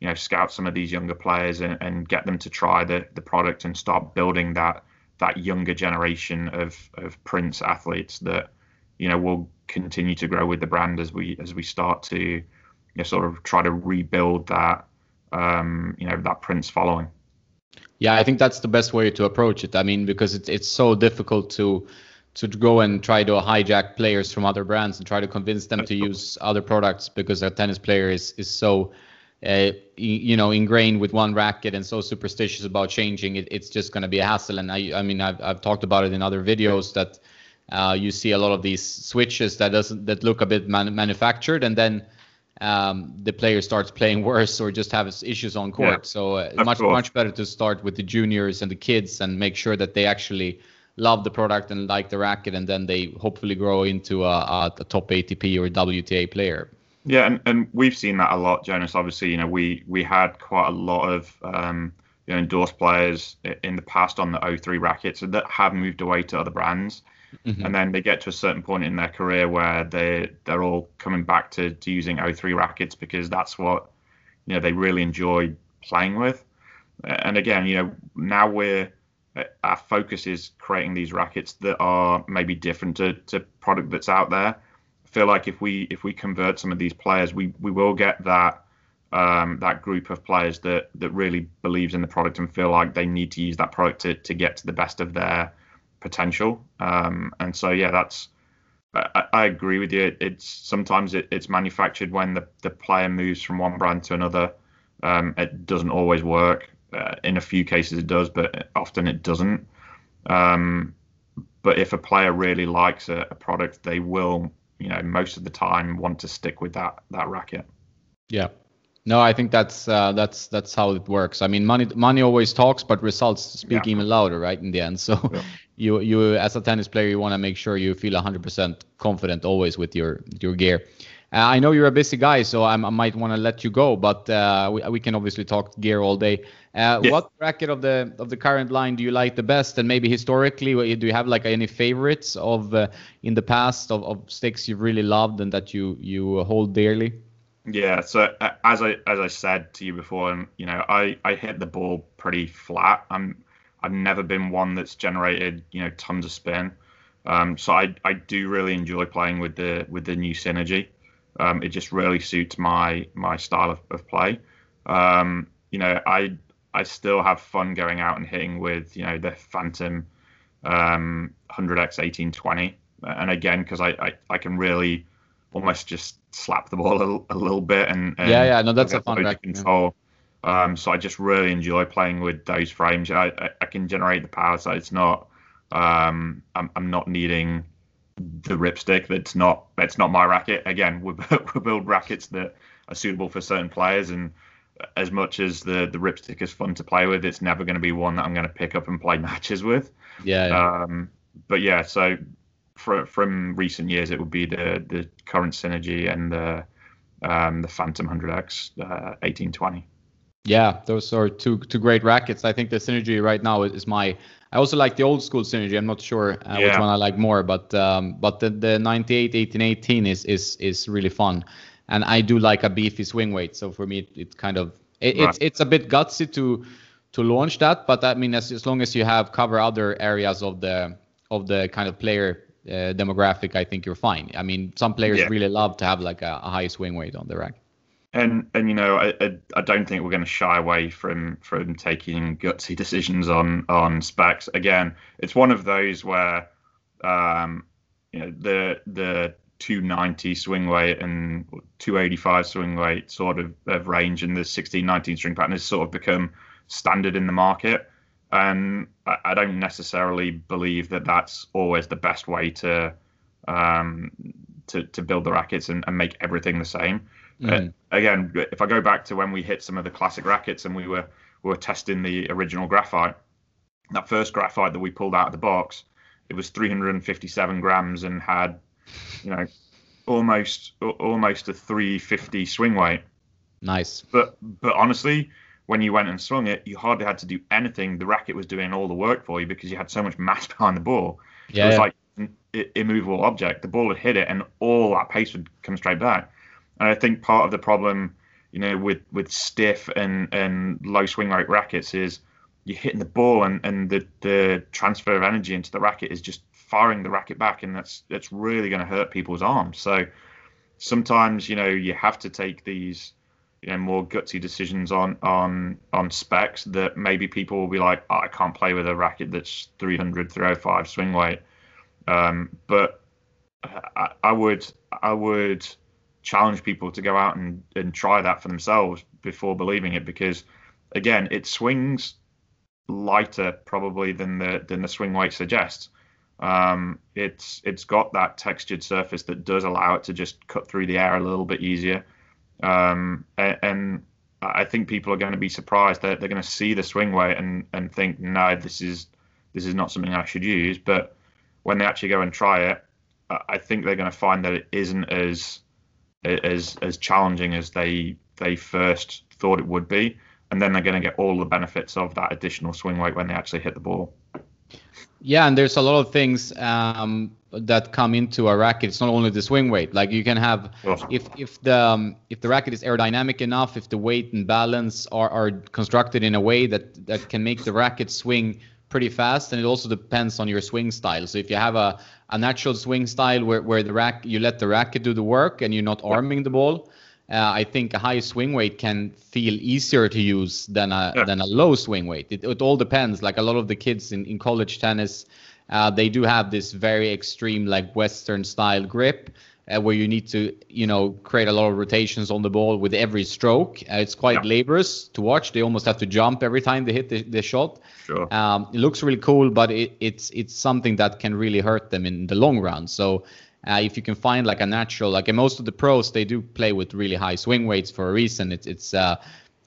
you know scout some of these younger players and, and get them to try the the product and start building that that younger generation of of Prince athletes that you know will continue to grow with the brand as we as we start to you know, sort of try to rebuild that um, you know that Prince following. Yeah, I think that's the best way to approach it. I mean, because it's it's so difficult to to go and try to hijack players from other brands and try to convince them to use other products because a tennis player is is so uh, you know ingrained with one racket and so superstitious about changing it, it's just going to be a hassle and i i mean i've, I've talked about it in other videos that uh, you see a lot of these switches that doesn't that look a bit man- manufactured and then um, the player starts playing worse or just has issues on court. Yeah, so uh, much course. much better to start with the juniors and the kids and make sure that they actually love the product and like the racket, and then they hopefully grow into a, a, a top ATP or WTA player. Yeah, and, and we've seen that a lot, Jonas. Obviously, you know, we we had quite a lot of um, you know endorsed players in the past on the O3 rackets that have moved away to other brands. Mm-hmm. And then they get to a certain point in their career where they they're all coming back to, to using O3 rackets because that's what you know they really enjoy playing with. And again, you know, now we're our focus is creating these rackets that are maybe different to, to product that's out there. I feel like if we if we convert some of these players, we we will get that um, that group of players that that really believes in the product and feel like they need to use that product to, to get to the best of their potential. Um, and so yeah, that's I, I agree with you. It's sometimes it, it's manufactured when the, the player moves from one brand to another. Um, it doesn't always work. Uh, in a few cases it does, but often it doesn't. Um, but if a player really likes a, a product, they will, you know, most of the time want to stick with that that racket. Yeah. No, I think that's uh, that's that's how it works. I mean, money money always talks, but results speak yeah. even louder, right? In the end, so yeah. You you as a tennis player, you want to make sure you feel 100% confident always with your your gear. Uh, I know you're a busy guy, so I'm, i might want to let you go, but uh, we, we can obviously talk gear all day. Uh, yes. What bracket of the of the current line do you like the best, and maybe historically, do you have like any favorites of uh, in the past of, of sticks you've really loved and that you you hold dearly? Yeah, so uh, as I as I said to you before, and you know, I I hit the ball pretty flat. I'm I've never been one that's generated you know tons of spin. Um, so I I do really enjoy playing with the with the new synergy. Um, it just really suits my my style of, of play. Um, you know, I I still have fun going out and hitting with you know the Phantom um, 100x 1820, and again because I, I I can really almost just slap the ball a, a little bit and, and, yeah yeah no that's a fun control. Um, so I just really enjoy playing with those frames. I, I, I can generate the power, so it's not um, I'm, I'm not needing the ripstick. That's not that's not my racket. Again, we <laughs> we build rackets that are suitable for certain players, and as much as the the ripstick is fun to play with, it's never going to be one that I'm going to pick up and play <laughs> matches with. Yeah. yeah. Um, but yeah, so for, from recent years, it would be the the current synergy and the um, the Phantom 100X uh, 1820. Yeah, those are two two great rackets. I think the synergy right now is, is my. I also like the old school synergy. I'm not sure uh, yeah. which one I like more, but um, but the, the 98, 18, 18 is is is really fun, and I do like a beefy swing weight. So for me, it, it kind of it, right. it's it's a bit gutsy to to launch that, but I mean as as long as you have cover other areas of the of the kind of player uh, demographic, I think you're fine. I mean, some players yeah. really love to have like a, a, high swing weight on the rack. And and you know, I, I, I don't think we're going to shy away from from taking gutsy decisions on on specs. Again, it's one of those where, um, you know, the the 290 swing weight and 285 swing weight sort of, of range and the 16 19 string pattern has sort of become standard in the market and I, I don't necessarily believe that that's always the best way to um, to, to build the rackets and, and make everything the same. Mm. Uh, again, if I go back to when we hit some of the classic rackets and we were we were testing the original graphite, that first graphite that we pulled out of the box, it was 357 grams and had, you know, almost almost a 350 swing weight. Nice. But but honestly, when you went and swung it, you hardly had to do anything. The racket was doing all the work for you because you had so much mass <laughs> behind the ball. Yeah, it was like an immovable object. The ball would hit it, and all that pace would come straight back. And I think part of the problem, you know, with with stiff and and low swing rate rackets is you're hitting the ball, and and the the transfer of energy into the racket is just firing the racket back, and that's that's really going to hurt people's arms. So sometimes, you know, you have to take these you know more gutsy decisions on on on specs that maybe people will be like oh, I can't play with a racket that's 300 305 swing weight um, but I, I, would I would challenge people to go out and, and try that for themselves before believing it because again it swings lighter probably than the than the swing weight suggests. Um, it's it's got that textured surface that does allow it to just cut through the air a little bit easier. Um, and, and, I think people are going to be surprised. That they're going to see the swing weight and, and think, no, this is this is not something I should use. But when they actually go and try it, I think they're going to find that it isn't as as as challenging as they they first thought it would be, and then they're going to get all the benefits of that additional swing weight when they actually hit the ball. Yeah, and there's a lot of things um, that come into a racket. It's not only the swing weight. Like you can have, if if the um, if the racket is aerodynamic enough, if the weight and balance are, are constructed in a way that that can make the racket swing pretty fast, and it also depends on your swing style. So if you have a, a natural swing style where, where the rack you let the racket do the work and you're not arming the ball, uh, I think a high swing weight can feel easier to use than a yeah. than a low swing weight. It, it all depends. Like a lot of the kids in, in college tennis Uh, they do have this very extreme, like Western style grip, uh, where you need to, you know, create a lot of rotations on the ball with every stroke. Uh, it's quite yeah. laborious to watch. They almost have to jump every time they hit the, the shot. Sure. Um, it looks really cool, but it, it's it's something that can really hurt them in the long run. So. Uh, if you can find like a natural, like most of the pros, they do play with really high swing weights for a reason. It's it's uh,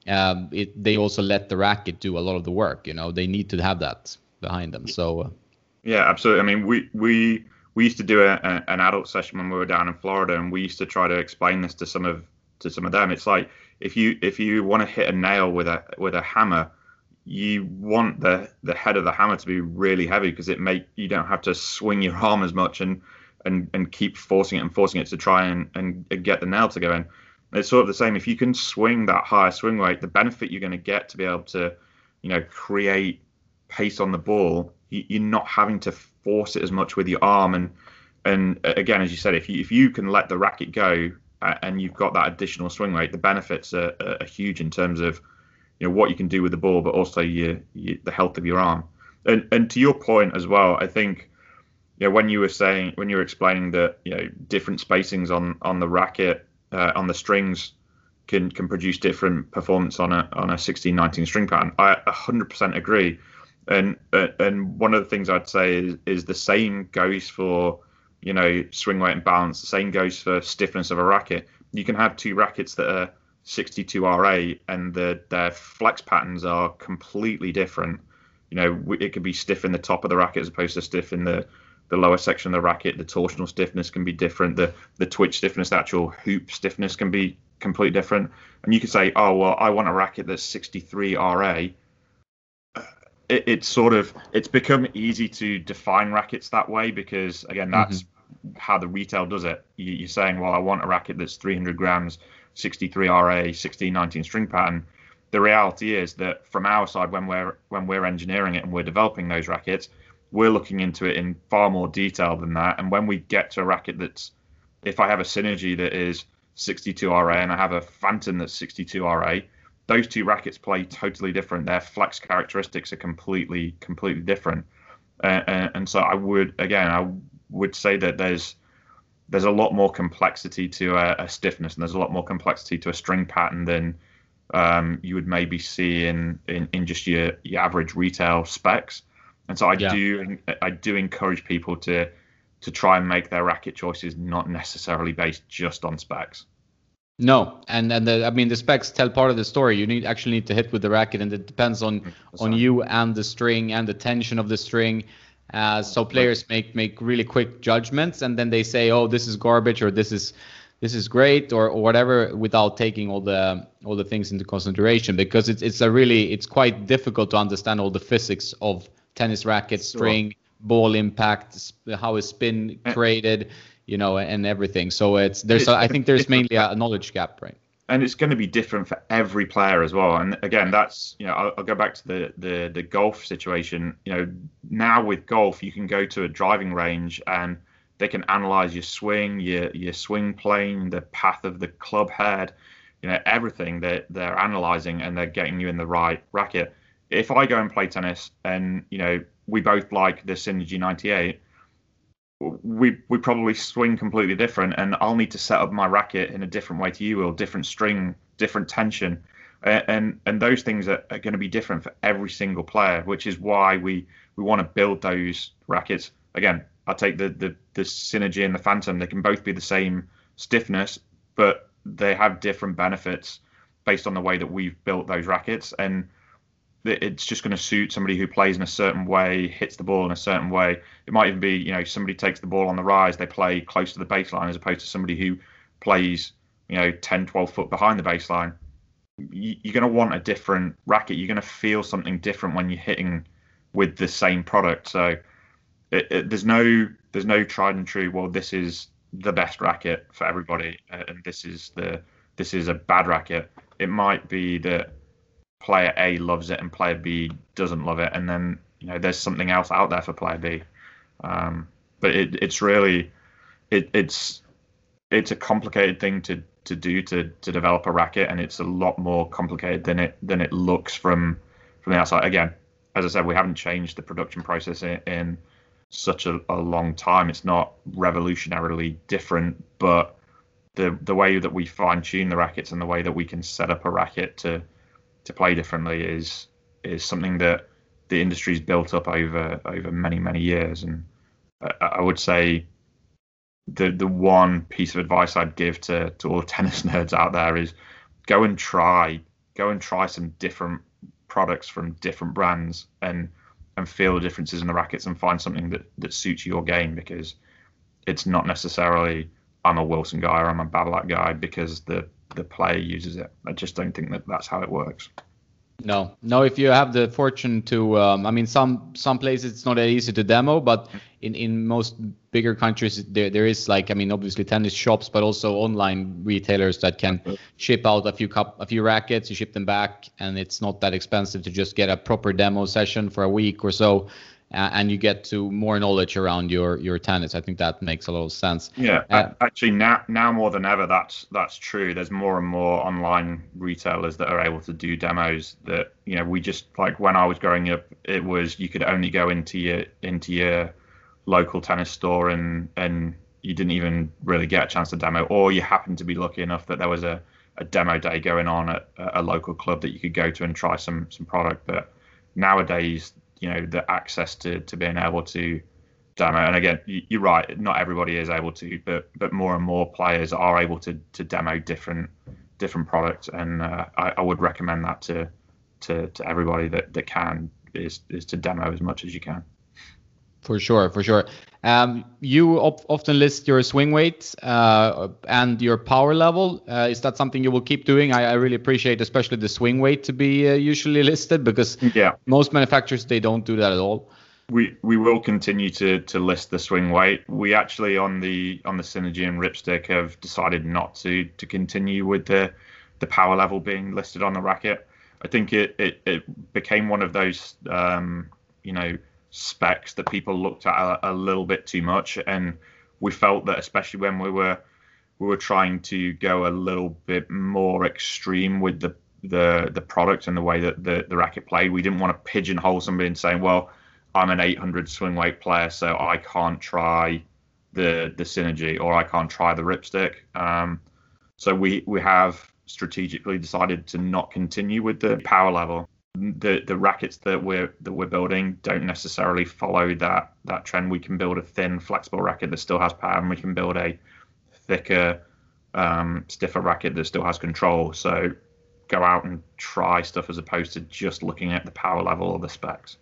um, it, they also let the racket do a lot of the work. You know, they need to have that behind them. So. Uh, yeah, absolutely. I mean, we we we used to do a, a, an adult session when we were down in Florida, and we used to try to explain this to some of to some of them. It's like if you if you want to hit a nail with a with a hammer, you want the the head of the hammer to be really heavy because it make you don't have to swing your <laughs> arm as much and and and keep forcing it and forcing it to try and and get the nail to go in. It's sort of the same. If you can swing that higher swing weight, the benefit you're going to get to be able to, you know, create pace on the ball, you're not having to force it as much with your arm. And and again, as you said, if you if you can let the racket go and you've got that additional swing weight, the benefits are, are huge in terms of you know what you can do with the ball, but also your, your, the health of your arm. And and to your point as well, I think you know when you were saying when you were explaining that you know different spacings on on the racket uh, on the strings can can produce different performance on a on a 16-19 string pattern. I 100% agree. And and one of the things I'd say is, is the same goes for you know swing weight and balance. The same goes for stiffness of a racket. You can have two rackets that are 62 RA and the, their flex patterns are completely different. You know, it could be stiff in the top of the racket as opposed to stiff in the the lower section of the racket. The torsional stiffness can be different. The the twitch stiffness, the actual hoop stiffness can be completely different. And you could say, oh well, I want a racket that's 63 RA it, it's sort of it's become easy to define rackets that way because again that's mm-hmm. how the retail does it. You, are saying well i want a racket that's 300 grams 63 ra 16 19 string pattern. The reality is that from our side when we're when we're engineering it and we're developing those rackets we're looking into it in far more detail than that. And when we get to a racket that's if i have a synergy that is 62 ra and i have a phantom that's 62 ra those two rackets play totally different. Their flex characteristics are completely completely different. Uh, and, and, so I would again I would say that there's there's a lot more complexity to a, a stiffness and there's a lot more complexity to a string pattern than um, you would maybe see in, in, in just your, your average retail specs. And so I yeah. do I do encourage people to to try and make their racket choices not necessarily based just on specs. No, and and the, I mean the specs tell part of the story. You need actually need to hit with the racket, and it depends on mm, on you and the string and the tension of the string. Uh, so players make make really quick judgments, and then they say, "Oh, this is garbage," or "This is this is great," or, or whatever, without taking all the all the things into consideration. Because it's it's a really it's quite difficult to understand all the physics of tennis racket, string, ball impact, how is spin created you know, and everything. So it's there's a, I think there's mainly a knowledge gap, right? And it's going to be different for every player as well. And again, that's you know, I'll, I'll go back to the, the the golf situation. You know, now with golf, you can go to a driving range and they can analyze your swing, your your swing plane, the path of the club head, you know, everything that they're, they're analyzing and they're getting you in the right racket. If I go and play tennis and you know we both like the Synergy 98, we we probably swing completely different, and I'll need to set up my racket in a different way to you will, different string, different tension, and and, those things are, are going to be different for every single player, which is why we we want to build those rackets. Again, I take the the the synergy and the phantom; they can both be the same stiffness, but they have different benefits based on the way that we've built those rackets, and it's just going to suit somebody who plays in a certain way, hits the ball in a certain way. It might even be, you know, somebody takes the ball on the rise, they play close to the baseline as opposed to somebody who plays, you know, 10, 12 foot behind the baseline. You're going to want a different racket. You're going to feel something different when you're hitting with the same product. So it, it, there's no there's no tried and true. Well, this is the best racket for everybody, and this is the this is a bad racket. It might be that player A loves it and player B doesn't love it, and then you know there's something else out there for player B. Um, but it, it's really it, it's it's a complicated thing to to do to to develop a racket, and it's a lot more complicated than it than it looks from from the outside. Again, as I said, we haven't changed the production process in, in such a, a long time. It's not revolutionarily different, but the the way that we fine tune the rackets and the way that we can set up a racket to to play differently is is something that the industry's built up over over many many years. And I, I would say the the one piece of advice I'd give to to all <laughs> tennis nerds out there is go and try go and try some different products from different brands and and feel the differences in the rackets and find something that that suits your game because it's not necessarily I'm a Wilson guy or I'm a Babolat guy because the the player uses it. I just don't think that that's how it works. No, no. If you have the fortune to, um, I mean, some some places it's not that easy to demo, but in in most bigger countries there there is like, I mean, obviously tennis shops, but also online retailers that can ship out a few cup a few rackets. You ship them back, and it's not that expensive to just get a proper demo session for a week or so and you get to more knowledge around your your tennis. I think that makes a lot of sense. Yeah, uh, actually now now more than ever that's that's true. There's more and more online retailers that are able to do demos that you know we just like when I was growing up it was you could only go into your into your local tennis store and and you didn't even really get a chance to demo or you happened to be lucky enough that there was a, a demo day going on at a local club that you could go to and try some some product but nowadays you know the access to to being able to demo. And again, you're right. Not everybody is able to, but but more and more players are able to to demo different different products. And uh, I, I, would recommend that to to to everybody that that can is is to demo as much as you can. For sure, for sure. Um, you op- often list your swing weight uh, and your power level. Uh, is that something you will keep doing? I, I really appreciate, especially the swing weight, to be uh, usually <laughs> listed because yeah. most manufacturers they don't do that at all. We we will continue to to list the swing weight. We actually on the on the Synergy and Ripstick have decided not to to continue with the the power level being listed on the racket. I think it it, it became one of those um, you know specs that people looked at a, a, little bit too much, and we felt that especially when we were we were trying to go a little bit more extreme with the the the product and the way that the the racket played, we didn't want to pigeonhole somebody and saying, well, I'm an 800 swing weight player, so I can't try the the synergy or I can't try the ripstick. Um, so we we have strategically decided to not continue with the power level the the rackets that we're that we're building don't necessarily follow that that trend. We can build a thin, flexible racket that still has power, and we can build a thicker, um, stiffer racket that still has control. So go out and try stuff as opposed to just looking at the power level or the specs.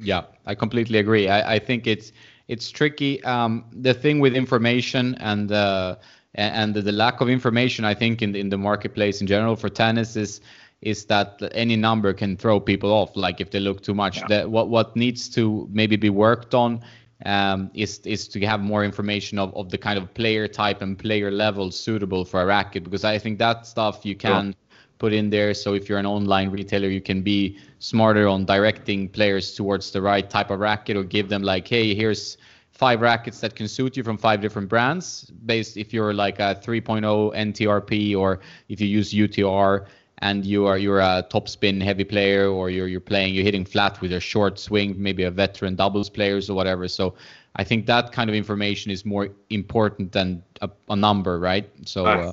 Yeah, I completely agree. I, I think it's it's tricky. Um, the thing with information and uh, and the, the lack of information, I think in in the marketplace in general for tennis is is that any number can throw people off. Like if they look too much, yeah. that what what needs to maybe be worked on um, is is to have more information of, of the kind of player type and player level suitable for a racket because I think that stuff you can sure. put in there. So if you're an online retailer, you can be smarter on directing players towards the right type of racket or give them like, hey, here's five rackets that can suit you from five different brands based if you're like a 3.0 NTRP or if you use UTR and you are you're a top spin heavy player or you're you're playing you're hitting flat with a short swing maybe a veteran doubles players or whatever. So i think that kind of information is more important than a, a number right? So uh,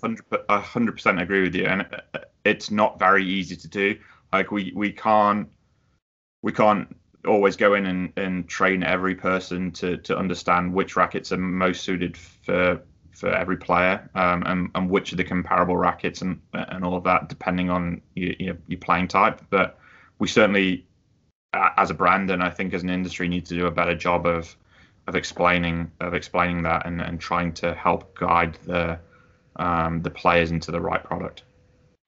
I 100% agree with you. And it's not very easy to do. Like we we can't we can't always go in and, and train every person to to understand which rackets are most suited for for every player um, and, and which are the comparable rackets and and all of that depending on your, your, your playing type. But we certainly, as a brand and I think as an industry, need to do a better job of of explaining of explaining that and, and trying to help guide the um, the players into the right product.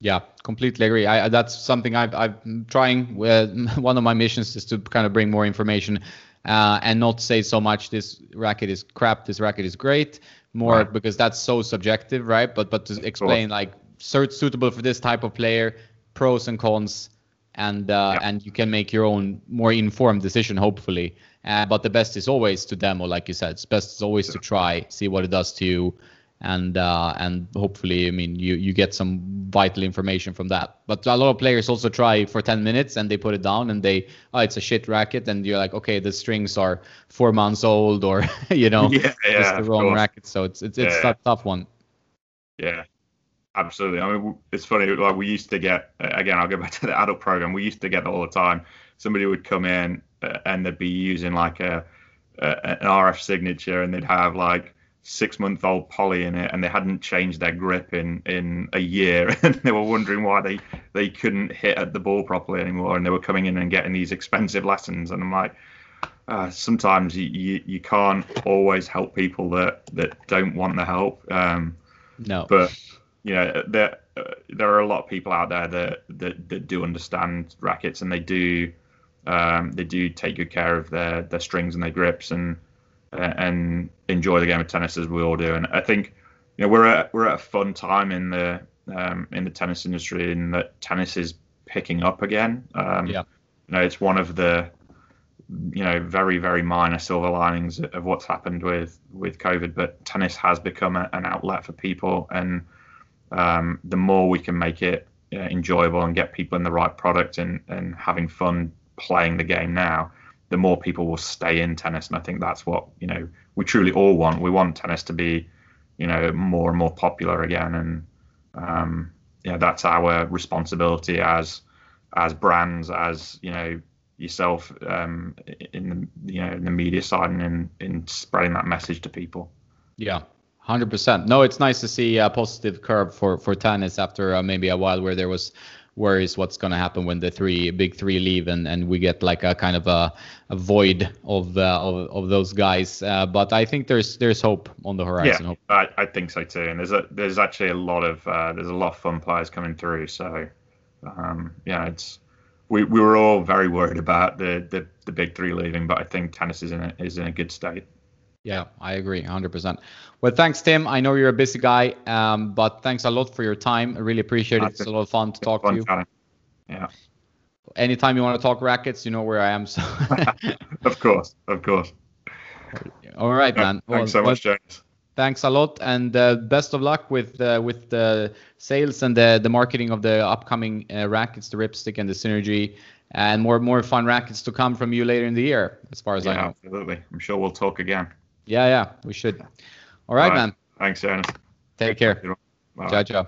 Yeah, completely agree. I, that's something I've, I'm trying. With, <laughs> one of my missions is to kind of bring more information uh, and not say so much this racket is crap, this racket is great, more right. because that's so subjective, right? But but to explain like search suitable for this type of player, pros and cons, and uh, yeah. and you can make your own more informed decision, hopefully. Uh, but the best is always to demo, like you said. It's best is always to try, see what it does to you, and uh, and hopefully, I mean, you you get some vital information from that. But a lot of players also try for 10 minutes and they put it down and they, oh, it's a shit racket, and you're like, okay, the strings are four months old, or <laughs> you know, yeah, <laughs> yeah, it's the wrong racket. So it's it's it's Yeah. a tough one. Yeah, absolutely. I mean, it's funny. Like we used to get again. I'll go back <laughs> to the adult program. We used to get all the time. Somebody would come in uh, and they'd be using like a, a an RF signature, and they'd have like six month old poly in it, and they hadn't changed their grip in in a year, <laughs> and they were wondering why they they couldn't hit at the ball properly anymore, and they were coming in and getting these expensive lessons, and I'm like. Uh, sometimes you, you, you can't always help people that, that don't want the help. Um, No. but you know there uh, there are a lot of people out there that that, that do understand rackets and they do um, they do take good care of their their strings and their grips and and enjoy the game of tennis as we all do. And I think you know we're at we're at a fun time in the um, in the tennis industry in that tennis is picking up again. Um, Yeah. you know it's one of the you know very very minor silver linings of what's happened with with covid but tennis has become a, an outlet for people. And um, the more we can make it uh, enjoyable and get people in the right product and and having fun playing the game now the more people will stay in tennis and i think that's what you know we truly all want we want tennis to be you know more and more popular again and um, yeah that's our responsibility as as brands as you know yourself um, in the you know in the media side and in, in spreading that message to people. Yeah, hundred percent. No, it's nice to see a positive curve for for tennis after uh, maybe a while where there was worries what's going to happen when the three big three leave and and we get like a kind of a, a void of, uh, of of those guys. Uh, but I think there's there's hope on the horizon. Yeah, I, I think so too. And there's a there's actually a lot of uh, there's a lot of fun players coming through. So um, yeah, it's we, we were all very worried about the, the the big three leaving, but I think tennis is in a, is in a good state. Yeah, I agree 100%. Well, thanks, Tim. I know you're a busy guy, um, but thanks a lot for your time. I really appreciate it. It's a lot of fun to talk Fun to you. chatting. Yeah, Anytime you want to talk rackets, you know where I am. So, <laughs> of course, of course. all right, Yeah, man. Thanks so much, James. thanks a lot, and uh, best of luck with uh, with the sales and the the marketing of the upcoming uh, rackets, the Ripstick and the Synergy, and more more fun rackets to come from you later in the year, as far as I Yeah, know. absolutely. I'm sure we'll talk again. Yeah, yeah, we should. All right, All right. man. Thanks, Jonas. Take care. Bye. Ciao, ciao.